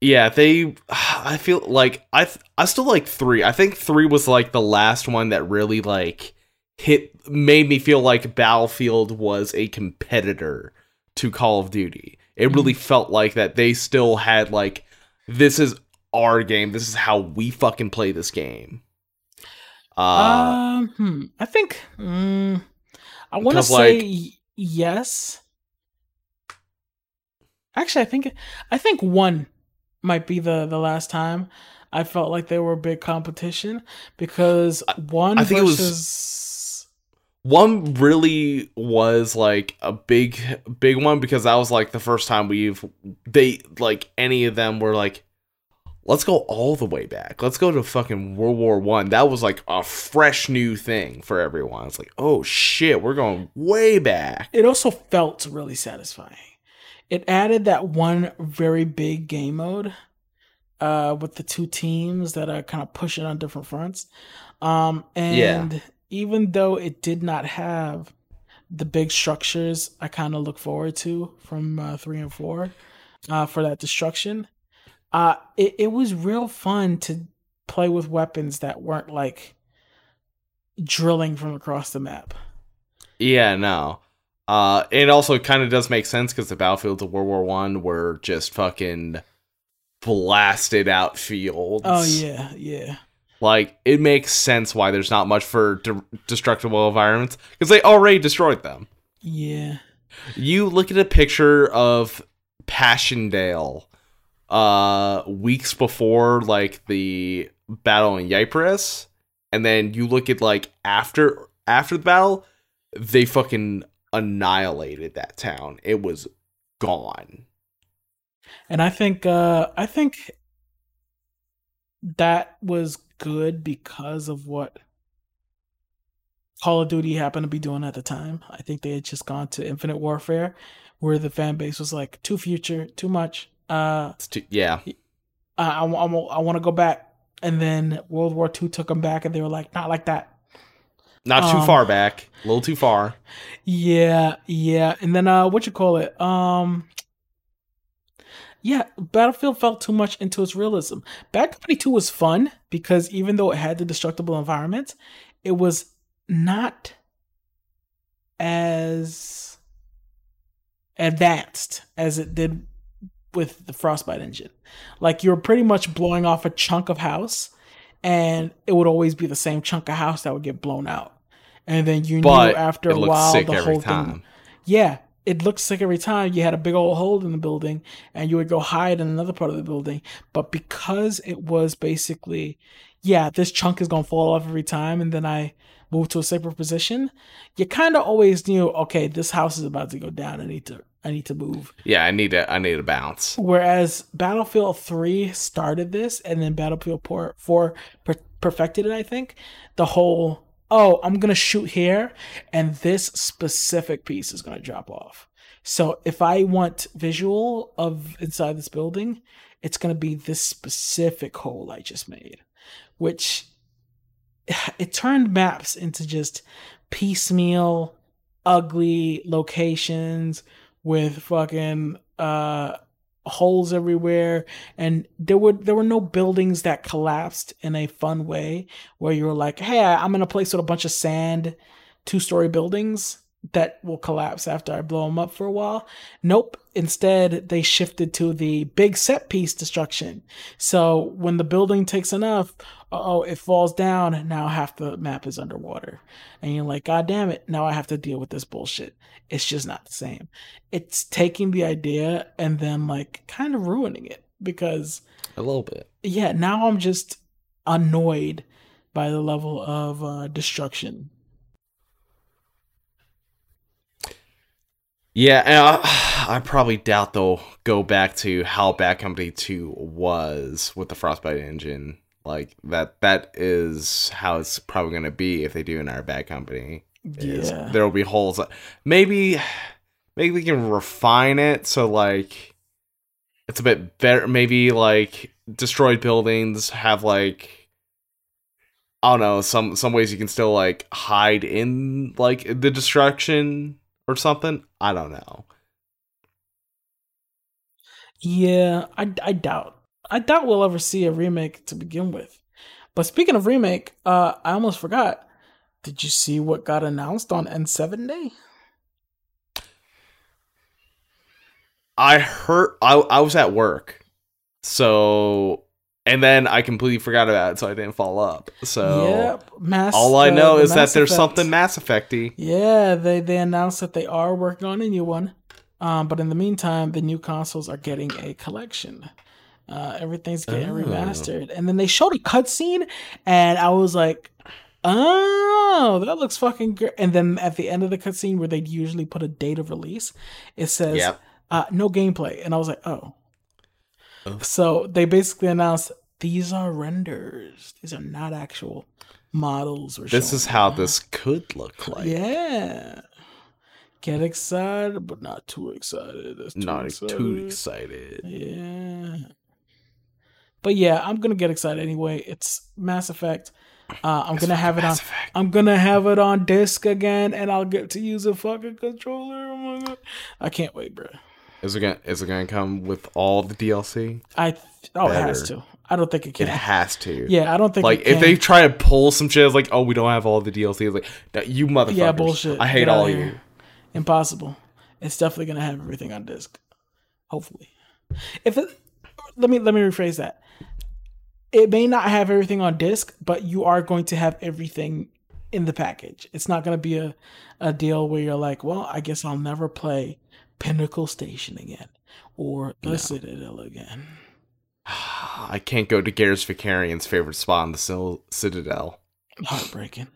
yeah, they. I feel like I th- I still like three. I think three was like the last one that really like hit made me feel like Battlefield was a competitor to Call of Duty. It really mm-hmm. felt like that they still had like this is our game. This is how we fucking play this game. Uh, um, hmm, I think mm, I want to say like- y- yes. Actually, I think I think one might be the the last time I felt like they were a big competition because one I think it was- versus one really was like a big big one because that was like the first time we've they like any of them were like let's go all the way back. Let's go to fucking world war one. That was like a fresh new thing for everyone. It's like oh shit we're going way back. It also felt really satisfying. It added that one very big game mode uh, with the two teams that are kind of pushing on different fronts. Um, and even though it did not have the big structures I kind of look forward to from uh, three and four uh, for that destruction, uh, it, it was real fun to play with weapons that weren't like drilling from across the map. yeah no uh it also kind of does make sense because the battlefields of world war one were just fucking blasted out fields Oh yeah, yeah. Like it makes sense why there's not much for de- destructible environments because they already destroyed them. Yeah. You look at a picture of Passchendaele uh weeks before like the battle in Ypres and then you look at like after after the battle they fucking annihilated that town. It was gone. And I think uh I think that was good because of what Call of Duty happened to be doing at the time. I think they had just gone to Infinite Warfare where the fan base was like too future, too much. Uh too, yeah. I I, I, I want to go back. And then World War II took them back and they were like not like that. Not too um, far back. A little too far. Yeah, yeah. And then uh what you call it? Um yeah, Battlefield felt too much into its realism. Bad Company 2 was fun because even though it had the destructible environment, it was not as advanced as it did with the Frostbite engine. Like you're pretty much blowing off a chunk of house and it would always be the same chunk of house that would get blown out. And then you but knew after a while the whole time. thing. Yeah, it looks like every time. You had a big old hole in the building and you would go hide in another part of the building. But because it was basically, yeah, this chunk is going to fall off every time. And then I move to a safer position. You kind of always knew, okay, this house is about to go down. I need to, I need to move. Yeah, I need to, I need to bounce. Whereas Battlefield 3 started this and then Battlefield 4, 4 perfected it, I think. The whole oh, I'm going to shoot here and this specific piece is going to drop off. So if I want visual of inside this building, it's going to be this specific hole I just made, which <sighs> it turned maps into just piecemeal, ugly locations with fucking uh holes everywhere. And there were there were no buildings that collapsed in a fun way where you were like hey i'm in a place with a bunch of sand two story buildings that will collapse after i blow them up for a while. Nope instead they shifted to the big set piece destruction so when the building takes enough oh it falls down now half the map is underwater and you're like god damn it now i have to deal with this bullshit it's just not the same. It's taking the idea and then like kind of ruining it because a little bit. Yeah, now I'm just annoyed by the level of uh, destruction. Yeah, and I, <sighs> I probably doubt they'll go back to how Bad Company 2 was with the Frostbite engine. Like that that is how it's probably going to be if they do another Bad Company yeah. there will be holes. Maybe maybe we can refine it so like it's a bit better. Maybe like destroyed buildings have like I don't know some some ways you can still like hide in like the destruction or something. I don't know. Yeah, I, I doubt. I doubt we'll ever see a remake to begin with. But speaking of remake, uh, I almost forgot. Did you see what got announced on N7 Day? I heard I I was at work. So and then I completely forgot about it, so I didn't follow up. So yep, Mass, all I know uh, is that there's Effect. something Mass Effecty. Yeah, they they announced that they are working on a new one. Um, but in the meantime, the new consoles are getting a collection. Uh, everything's getting oh. remastered, and then they showed a cutscene, and I was like, oh, that looks fucking great. And then at the end of the cutscene where they'd usually put a date of release, it says yep. uh, no gameplay. And I was like, oh. oh. So they basically announced these are renders. These are not actual models Or This is how this could look like. Yeah. Get excited, but not too excited. Too not excited. too excited. Yeah. But yeah, I'm gonna get excited anyway. It's Mass Effect. Uh, I'm gonna have it on. Effect. I'm gonna have it on disc again, and I'll get to use a fucking controller. Oh my god, I can't wait, bro. Is it gonna Is it gonna come with all the DLC? I oh, Better. it has to. I don't think it can. It has to. Yeah, I don't think like if they try to pull some shit it's like, oh, we don't have all the DLC. It's like you motherfuckers. Yeah, bullshit. I hate Get all of you. Impossible. It's definitely gonna have everything on disc. Hopefully, if it, let me let me rephrase that it may not have everything on disc, but you are going to have everything in the package. It's not going to be a, a deal where you're like, well, I guess I'll never play Pinnacle Station again or The no. Citadel again. <sighs> I can't go to Garrus Vakarian's favorite spot in the Citadel. Heartbreaking.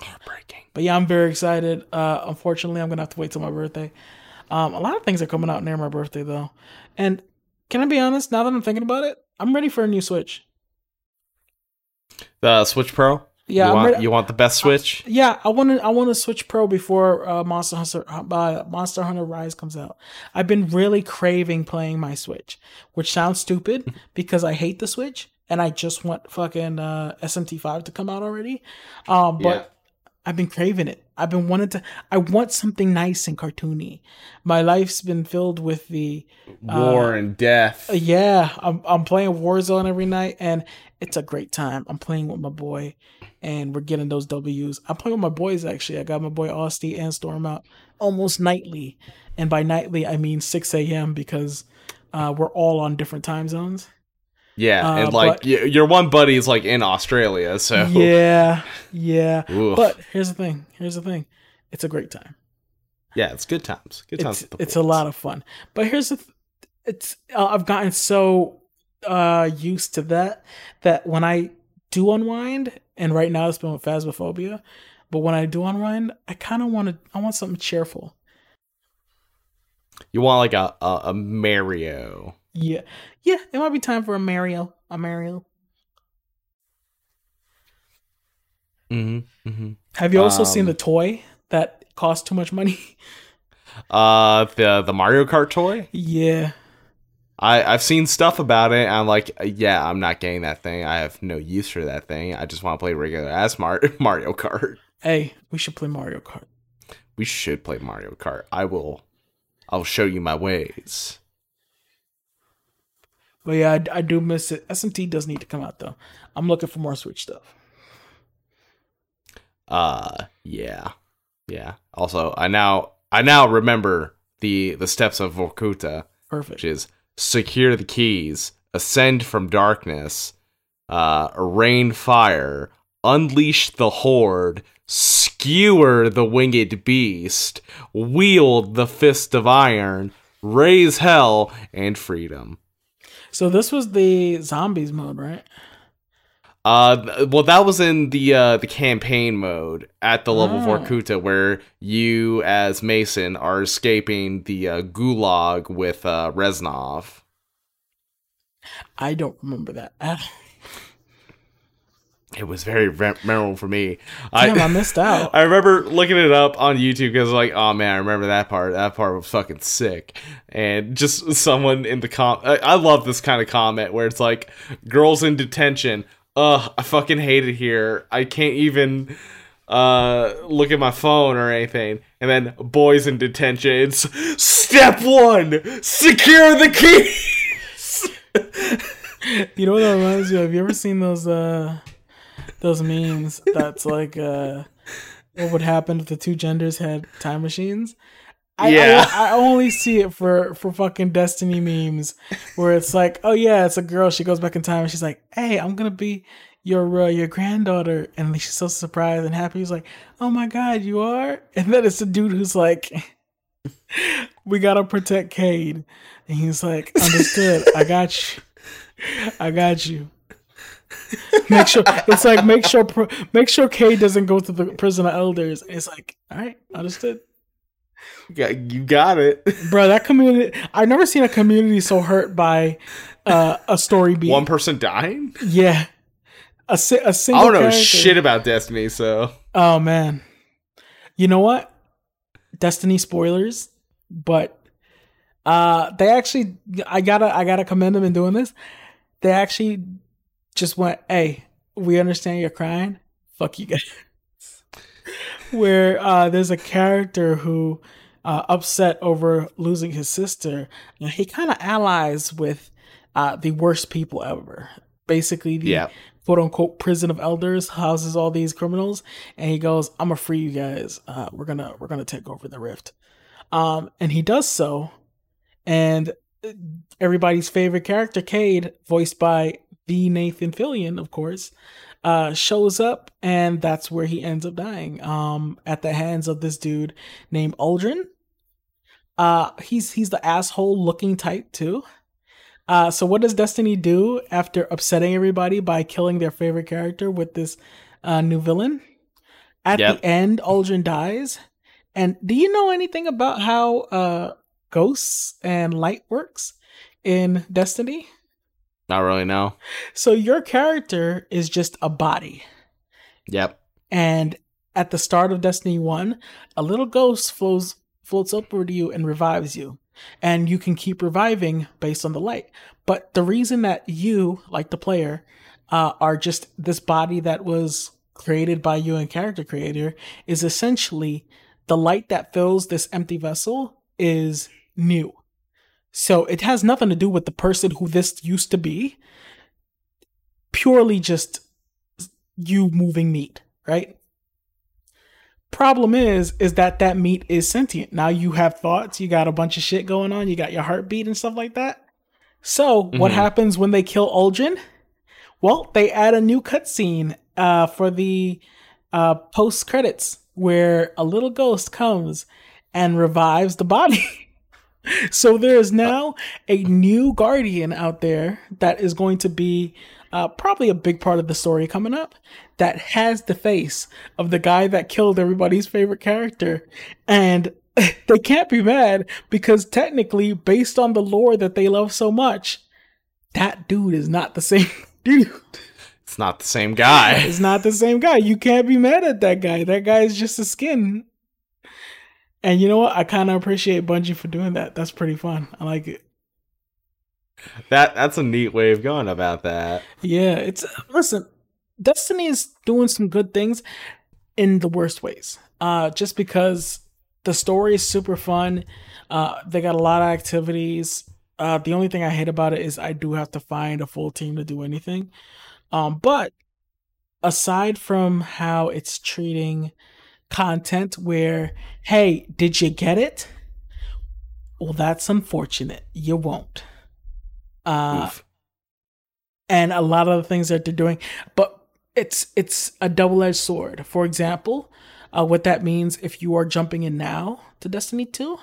Heartbreaking. But yeah, I'm very excited. Uh, unfortunately, I'm gonna have to wait till my birthday. Um, a lot of things are coming out near my birthday though, and can I be honest? Now that I'm thinking about it, I'm ready for a new Switch. The Switch Pro. Yeah, you want you want the best Switch? Yeah, I want to. I want to Switch Pro before uh, Monster Hunter uh, Monster Hunter Rise comes out. I've been really craving playing my Switch, which sounds stupid <laughs> because I hate the Switch and I just want fucking uh, SMT5 to come out already. Um, but Yeah. I've been craving it. I've been wanting to. I want something nice and cartoony. My life's been filled with the War and death. uh, yeah, I'm I'm playing Warzone every night, and it's a great time. I'm playing with my boy, and we're getting those W's. I'm playing with my boys actually. I got my boy Austin and Storm out almost nightly, and by nightly I mean 6 a.m. because uh, we're all on different time zones. yeah, uh, and like but- y- your one buddy is like in Australia, so Yeah, yeah. But here's the thing. Here's the thing. It's a great time. yeah, it's good times. Good times. it's, it's a lot of fun but here's the th- it's uh, i've gotten so uh used to that that when i do unwind and right now it's been with phasmophobia but when i do unwind i kind of want to i want something cheerful You want like a a, a Mario. yeah yeah it might be time for a mario a mario Mm-hmm. Mm-hmm. have you also seen Um, the toy that cost too much money <laughs> Uh, the the Mario Kart toy. yeah I I've seen stuff about it. I'm like, yeah, I'm not getting that thing. I have no use for that thing. I just want to play regular ass Mar- <laughs> Mario Kart. hey we should play mario kart We should play Mario Kart. I will. I'll show you my ways. but yeah I, I do miss it smt does need to come out though i'm looking for more switch stuff Uh, yeah, yeah. Also, I now I now remember the the steps of Vorkuta, perfect which is secure the keys, ascend from darkness, uh, rain fire, unleash the horde, skewer the winged beast, wield the fist of iron, raise hell and freedom. So this was the zombies mode, right? Uh, well, that was in the uh the campaign mode at the level Oh. Vorkuta, where you as Mason are escaping the uh, gulag with uh Reznov. I don't remember that. Ah, It was very re- memorable for me. Damn, I, I <laughs> missed out. I remember looking it up on YouTube because like, oh man, I remember that part. That part was fucking sick. And just someone in the com, I, I love this kind of comment where it's like, girls in detention. Ugh, I fucking hate it here. I can't even uh look at my phone or anything. And then boys in detention. It's step one, secure the keys. <laughs> You know what that reminds you of? Have you ever seen those uh those memes that's like uh what would happen if the two genders had time machines? I, Yeah. I, I only see it for for fucking Destiny memes where it's like, oh yeah, it's a girl. She goes back in time and she's like, hey, I'm gonna be your uh, your granddaughter, and she's so surprised and happy. He's like, oh my god, you are, <laughs> and then it's a dude who's like, we gotta protect Cayde, and he's like, understood, I got you, I got you. Make sure it's like make sure make sure Cayde doesn't go to the prison of elders. It's like, all right, understood. <laughs> You got it. <laughs> Bro, that community I've never seen a community so hurt by uh, a story beat. One person dying. yeah. A, si- a I single I don't know character. shit about Destiny, so Oh man. You know what? Destiny spoilers, but uh they actually I gotta I gotta commend them in doing this. They actually just went, Hey, we understand you're crying. Fuck you guys. Where uh there's a character who uh upset over losing his sister, and he kind of allies with uh the worst people ever. Basically the yeah. quote unquote prison of elders houses all these criminals and he goes i'm gonna free you guys uh, we're gonna we're gonna take over the rift um and he does so and uh, everybody's favorite character Cayde voiced by the nathan fillion of course uh shows up and that's where he ends up dying um at the hands of this dude named Uldren uh he's he's the asshole looking type too uh, so what does Destiny do after upsetting everybody by killing their favorite character with this uh, new villain? At Yep. the end, Uldren dies. And do you know anything about how uh ghosts and light works in Destiny? Not really. No. So your character is just a body. Yep. And at the start of Destiny 1, a little ghost flows floats upward to you and revives you. And you can keep reviving based on the light. But the reason that you, like the player, uh, are just this body that was created by you and character creator is essentially the light that fills this empty vessel is new. So it has nothing to do with the person who this used to be. Purely just you moving meat, right? Problem is, is that that meat is sentient. Now you have thoughts, you got a bunch of shit going on, you got your heartbeat and stuff like that. So what Mhm. happens when they kill Uldren? Well, they add a new cutscene uh, for the uh, post credits where a little ghost comes and revives the body. <laughs> so there is now a new guardian out there that is going to be uh, probably a big part of the story coming up that has the face of the guy that killed everybody's favorite character. And <laughs> they can't be mad because technically, based on the lore that they love so much, that dude is not the <laughs> same dude. It's not the same guy. It's not the same guy. You can't be mad at that guy. That guy is just a skin. And you know what? I kind of appreciate Bungie for doing that. That's pretty fun. I like it. That that's a neat way of going about that. Yeah, it's listen. Destiny is doing some good things in the worst ways. Uh, just because the story is super fun. Uh, they got a lot of activities. Uh, the only thing I hate about it is I do have to find a full team to do anything. Um, but aside from how it's treating content where, hey, did you get it? Well, that's unfortunate. You won't. Uh, Oof. and a lot of the things that they're doing but it's it's a double-edged sword for example uh, what that means if you are jumping in now to destiny 2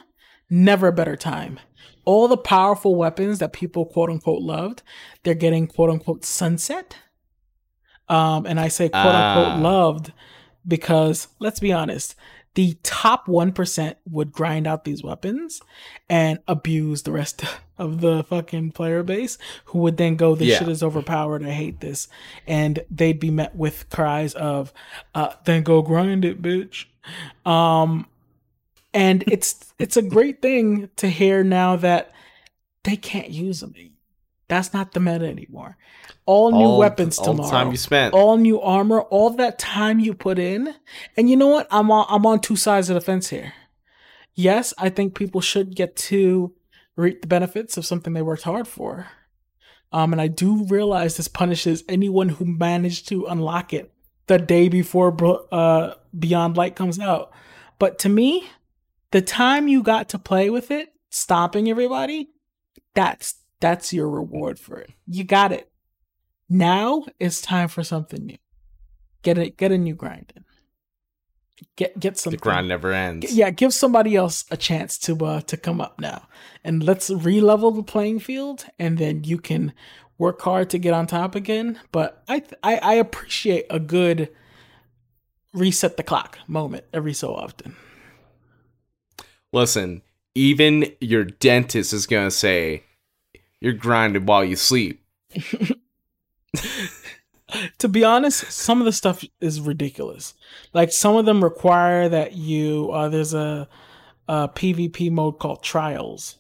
never a better time all the powerful weapons that people quote unquote loved they're getting quote unquote sunset um, and i say quote unquote Ah. loved because let's be honest the top 1% would grind out these weapons and abuse the rest <laughs> of the fucking player base who would then go this Yeah. shit is overpowered. I hate this. And they'd be met with cries of uh then go grind it bitch. Um and it's it's a great thing to hear now that they can't use them that's not the meta anymore all new All- weapons all the tomorrow time you spent. all new armor, all that time you put in. And you know what? I'm on I'm on two sides of the fence here. Yes, I think people should get to reap the benefits of something they worked hard for. Um, and I do realize this punishes anyone who managed to unlock it the day before uh, Beyond Light comes out. But to me, the time you got to play with it, stopping everybody, that's that's your reward for it. You got it. Now it's time for something new. Get it. Get a new grind in. Get get some. the grind never ends. Yeah, give somebody else a chance to uh to come up now, and let's re-level the playing field, and then you can work hard to get on top again. But I th- I, I appreciate a good reset the clock moment every so often. Listen, even your dentist is gonna say you're grinding while you sleep. <laughs> to be honest, some of the stuff is ridiculous. Like some of them require that you uh, there's a, a PvP mode called Trials,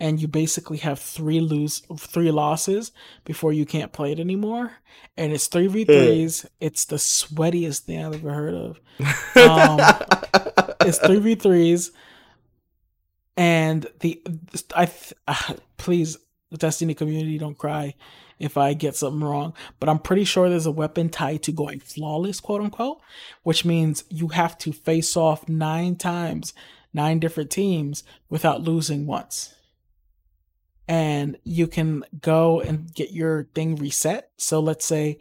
and you basically have three lose three losses before you can't play it anymore. And it's three v threes. It's the sweatiest thing I've ever heard of. Um, it's three v threes, and the I th- uh, please Destiny community don't cry if I get something wrong, but I'm pretty sure there's a weapon tied to going flawless, quote unquote, which means you have to face off nine times, nine different teams without losing once. And you can go and get your thing reset. So let's say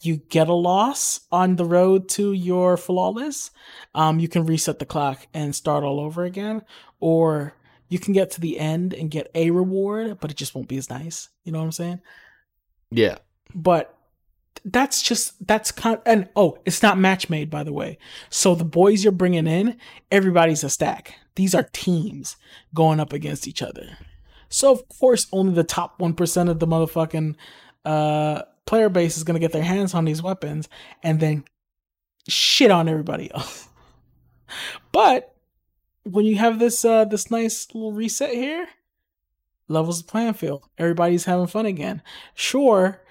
you get a loss on the road to your flawless, um, you can reset the clock and start all over again. Or you can get to the end and get a reward, but it just won't be as nice. You know what I'm saying? yeah. But that's just that's kind and oh it's not match made by the way so the boys you're bringing in everybody's a stack these are teams going up against each other so of course only the top 1% of the motherfucking uh player base is going to get their hands on these weapons and then shit on everybody else <laughs> but when you have this uh this nice little reset here levels the playing field everybody's having fun again sure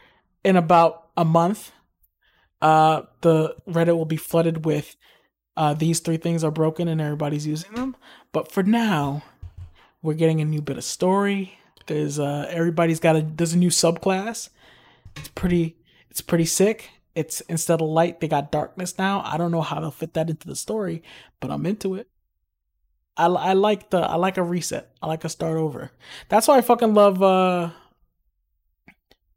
in about a month, uh, the Reddit will be flooded with uh, these three things are broken and everybody's using them. But for now, we're getting a new bit of story. There's uh, everybody's got a there's a new subclass. It's pretty it's pretty sick. It's instead of light, they got darkness now. I don't know how they'll fit that into the story, but I'm into it. I, I like the I like a reset. I like a start over. That's why I fucking love uh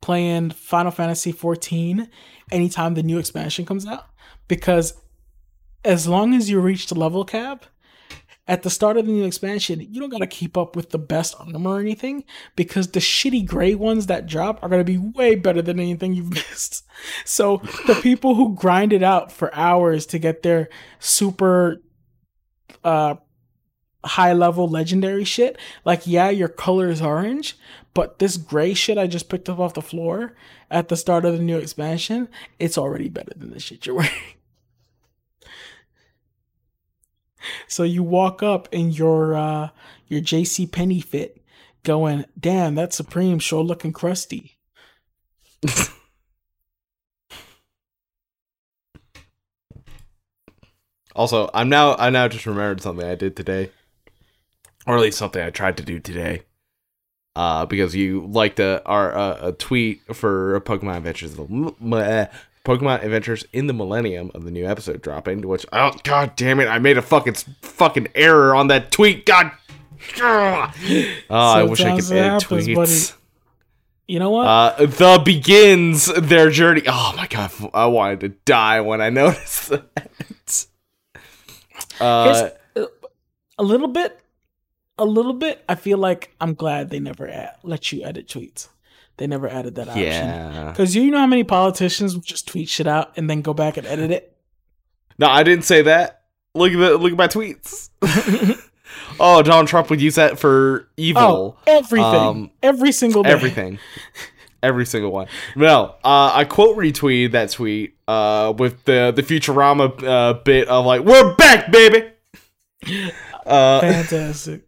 playing Final Fantasy 14 anytime the new expansion comes out because as long as you reach the level cap at the start of the new expansion, you don't gotta keep up with the best armor or anything because the shitty gray ones that drop are gonna be way better than anything you've <laughs> missed. So the people who grind it out for hours to get their super uh high level legendary shit, like yeah, your color is orange, but this gray shit I just picked up off the floor at the start of the new expansion, it's already better than the shit you're <laughs> wearing. so you walk up in your uh your JC Penney fit going, "Damn, that Supreme sure looking crusty." <laughs> also, I'm now I now just remembered something I did today. Or at least something I tried to do today uh, because you liked a our uh, a tweet for Pokemon Adventures, uh, Pokemon Adventures in the Millennium of the new episode dropping. Which oh god damn it, I made a fucking fucking error on that tweet. God, oh, I wish I could edit happens, tweets. Buddy. You know what? Uh, the begins their journey. Oh my god, I wanted to die when I <laughs> noticed that. Uh, a little bit a little bit. I feel like I'm glad they never add, let you edit tweets. They never added that option. Yeah. Because you know how many politicians just tweet shit out and then go back and edit it? No, I didn't say that. Look at the look at my tweets. <laughs> oh, Donald Trump would use that for evil. Oh, everything. Um, Every single day. Everything. Every single one. No, uh, I quote retweet that tweet uh, with the the Futurama uh, bit of like, "We're back, baby." Uh, <laughs> Fantastic.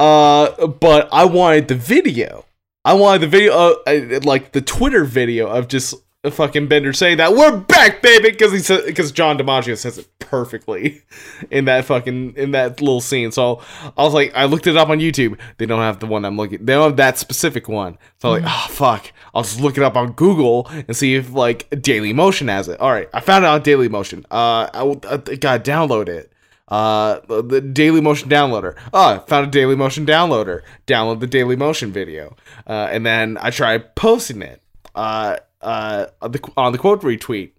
Uh, but I wanted the video. I wanted the video, uh, like the Twitter video of just a fucking Bender saying that we're back, baby, because he said because John DiMaggio says it perfectly <laughs> in that fucking in that little scene. So I was like, I looked it up on YouTube. They don't have the one I'm looking. They don't have that specific one. So I'm like, oh fuck. I'll just look it up on Google and see if like Daily Motion has it. All right, I found it on Daily Motion. Uh, I, I gotta download it. Uh, the Daily Motion downloader. Oh, I found a Daily Motion downloader. Download the Daily Motion video, uh, and then I try posting it. Uh, uh, on the, on the quote retweet.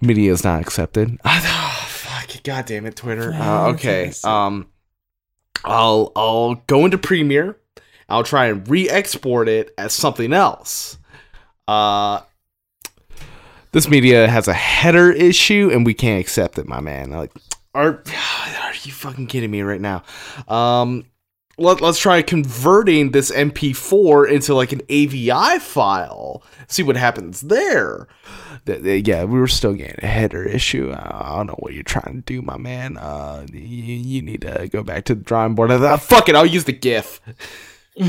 Media is not accepted. Oh, <laughs> fuck! God damn it, Twitter. <sighs> Uh, okay. Um, I'll I'll go into Premiere. I'll try and re-export it as something else. Uh, this media has a header issue and we can't accept it, my man. Like, are <sighs> are you fucking kidding me right now? Um, let, let's try converting this MP4 into like an AVI file. See what happens there. The, the, yeah, we were still getting a header issue. I don't know what you're trying to do, my man. Uh, you, you need to go back to the drawing board. Uh, fuck it, I'll use the GIF. <laughs>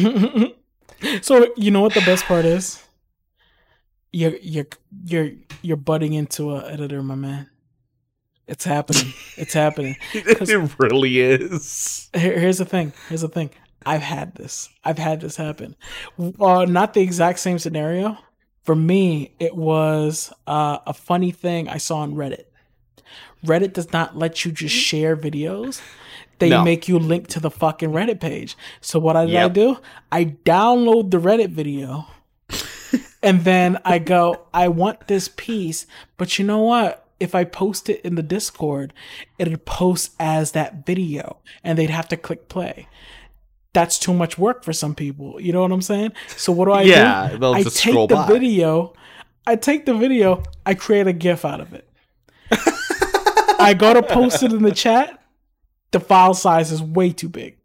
so you know what the best part is? You're you're you're you're butting into a editor, my man. It's happening. It's happening. <laughs> it really is. Here, here's the thing. Here's the thing. I've had this. I've had this happen. Uh, not the exact same scenario. For me, it was uh, a funny thing I saw on Reddit. Reddit does not let you just share videos. They no. make you link to the fucking Reddit page. So what did yep. I do? I download the Reddit video. <laughs> and then I go, I want this piece, but you know what? If I post it in the Discord, it'd post as that video and they'd have to click play. That's too much work for some people. You know what I'm saying? So what do I yeah, do? I take the by. video, I take the video, I create a GIF out of it. <laughs> I go to post it in the chat. The file size is way too big.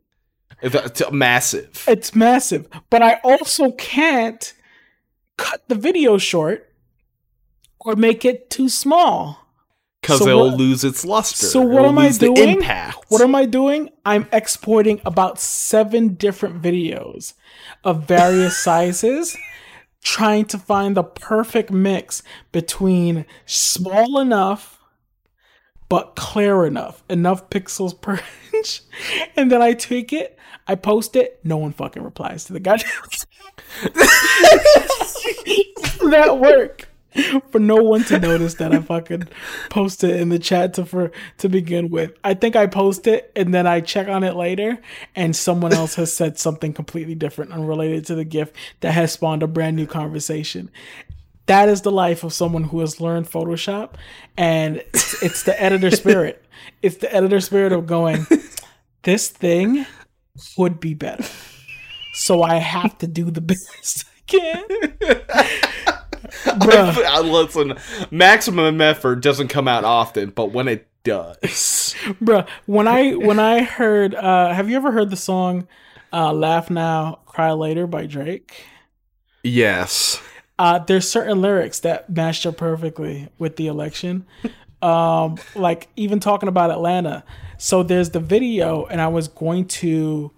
It's, uh, it's massive. It's massive. But I also can't cut the video short or make it too small. Because So it'll lose its luster. So what It'll am I doing? impact. What am I doing? I'm exporting about seven different videos of various <laughs> sizes, trying to find the perfect mix between small enough but clear enough, enough pixels per <laughs> inch, and then I tweak it. I post it. No one fucking replies to the goddamn. <laughs> that work <laughs> for no one to notice that I fucking post it in the chat to for to begin with. I think I post it and then I check on it later and someone else has said something completely different unrelated to the gift that has spawned a brand new conversation. That is the life of someone who has learned Photoshop and it's, it's the editor spirit. It's the editor spirit of going this thing would be better. So I have to do the best I can. <laughs> Bruh. Uh, Listen, maximum effort doesn't come out often, but when it does, <laughs> Bruh, when I when I heard uh have you ever heard the song uh Laugh Now, Cry Later by Drake? yes. Uh there's certain lyrics that matched up perfectly with the election. <laughs> Um like even talking about Atlanta. So there's the video and I was going to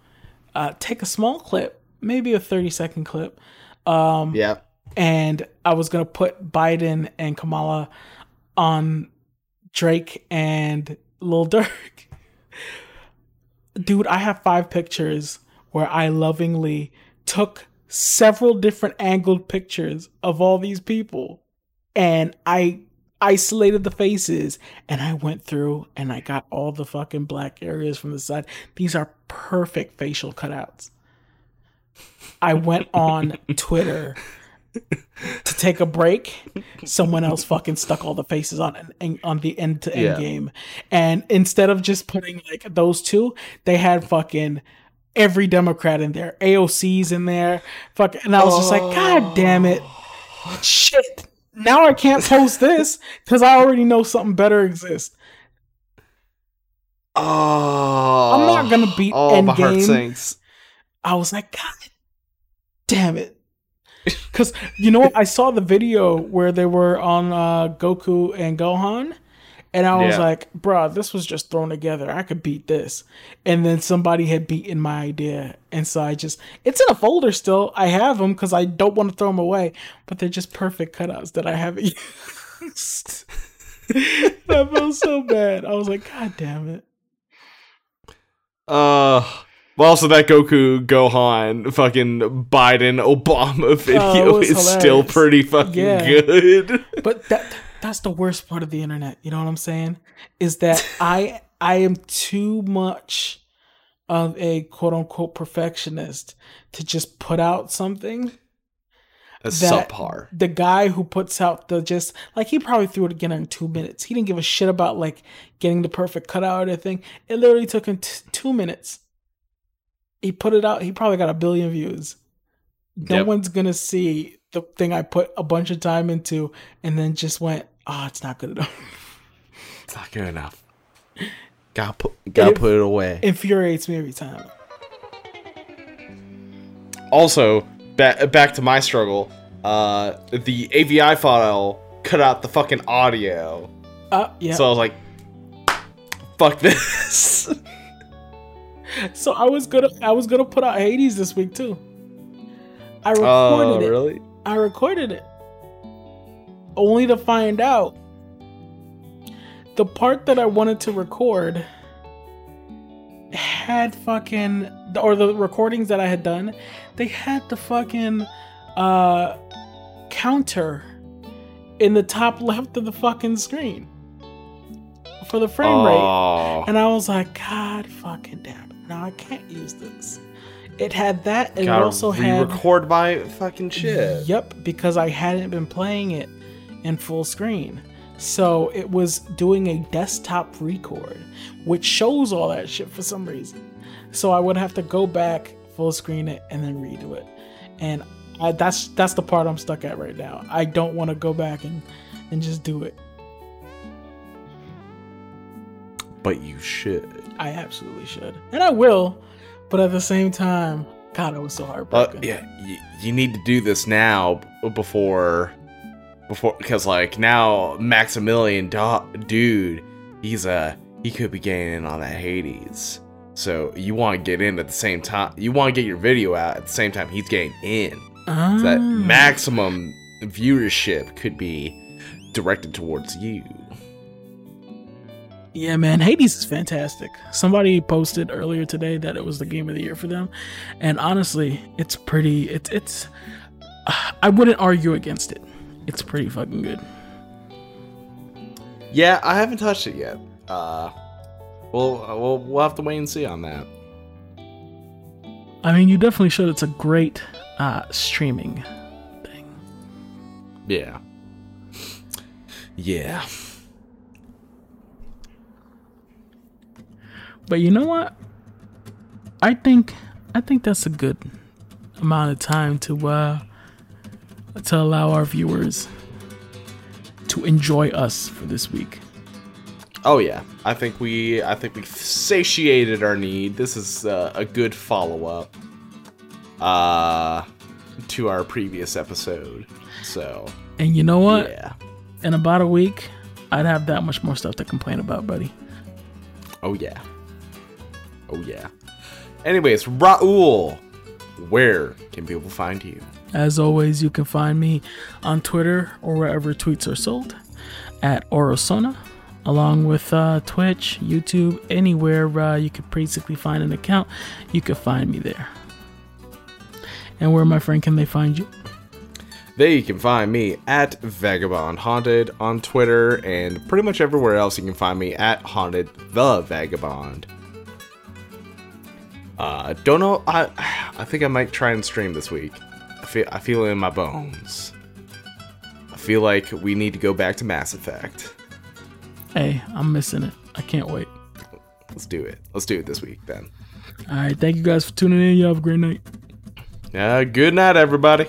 uh take a small clip, maybe a 30 second clip. Um Yeah. And I was gonna put Biden and Kamala on Drake and Lil Durk. <laughs> Dude, I have five pictures where I lovingly took several different angled pictures of all these people, and I isolated the faces and I went through and I got all the fucking black areas from the side. These are perfect facial cutouts. I went on <laughs> Twitter to take a break, someone else fucking stuck all the faces on on the end to end Yeah. game. And instead of just putting like those two, they had fucking every Democrat in there, AOC's in there. Fuck, and I was just like, God damn it, shit. Now I can't post this because I already know something better exists. Oh, I'm not gonna oh. beat Oh, my heart Endgame. sinks. I was like, God damn it. <laughs> Because, you know what? I saw the video where they were on uh, Goku and Gohan. And I was Yeah. like, bruh, this was just thrown together. I could beat this. And then somebody had beaten my idea. And so I just, it's in a folder still. I have them because I don't want to throw them away. But they're just perfect cutouts that I haven't <laughs> used. <laughs> that felt so bad. I was like, God damn it. Uh, well, also that Goku Gohan fucking Biden Obama <laughs> oh, video Oh, is still pretty fucking Yeah. good. <laughs> but that that's the worst part of the internet you know what i'm saying is that <laughs> i i am too much of a quote unquote perfectionist to just put out something That's that subpar. the guy who puts out the just like he probably threw it again in two minutes he didn't give a shit about like getting the perfect cutout or anything it literally took him t- two minutes he put it out he probably got a billion views no Yep. one's gonna see the thing i put a bunch of time into and then just went oh it's not good enough <laughs> It's not good enough. <laughs> Gotta put, gotta It- put it away. infuriates me every time also, back back to my struggle. Uh, the AVI file cut out the fucking audio, uh yeah so I was like, "Fuck this." <laughs> <laughs> so i was gonna i was gonna put out hades this week too i recorded Oh, it really? I recorded it. Only to find out the part that I wanted to record had fucking or the recordings that I had done, they had the fucking uh counter in the top left of the fucking screen for the frame rate. Oh. And I was like, God fucking damn it. Now I can't use this. It had that and it Gotta also had re-record my fucking shit. Yep, because I hadn't been playing it in full screen. So it was doing a desktop record, which shows all that shit for some reason. So I would have to go back, full screen it, and then redo it. And I, that's that's the part I'm stuck at right now. I don't want to go back and and just do it. But you should. I absolutely should, and I will. But at the same time, God, I was so Uh, heartbroken. yeah, you, you need to do this now before, before, because like now Maximilian, do- dude, he's a he could be getting in on that Hades. So you want to get in at the same time. You want to get your video out at the same time he's getting in. So that Ah. maximum viewership could be directed towards you. Yeah, man, Hades is fantastic. Somebody posted earlier today that it was the game of the year for them, and honestly, it's pretty. It's it's. <sighs> I wouldn't argue against it. It's pretty fucking good. Yeah, I haven't touched it yet. Uh, we'll we'll we'll have to wait and see on that. I mean, you definitely should. It's a great uh, streaming thing. Yeah. Yeah. But you know what? I think I think that's a good amount of time to uh to allow our viewers to enjoy us for this week. Oh yeah. I think we I think we satiated our need. This is uh, a good follow up uh to our previous episode. So, And you know what? yeah. In about a week, I'd have that much more stuff to complain about, buddy. Oh yeah. Oh yeah. Anyways, Raul, where can people find you? As always, you can find me on Twitter or wherever tweets are sold at Orosona, along with uh, Twitch, YouTube, anywhere uh, you could basically find an account, you can find me there. And where, my friend, can they find you? There you can find me at Vagabond Haunted on Twitter and pretty much everywhere else you can find me at Haunted the Vagabond. Uh, don't know. I I think I might try and stream this week. I feel I feel it in my bones. I feel like we need to go back to Mass Effect. Hey, I'm missing it. I can't wait. Let's do it. Let's do it this week then. All right, thank you guys for tuning in. Y'all have a great night. Uh, good night, everybody.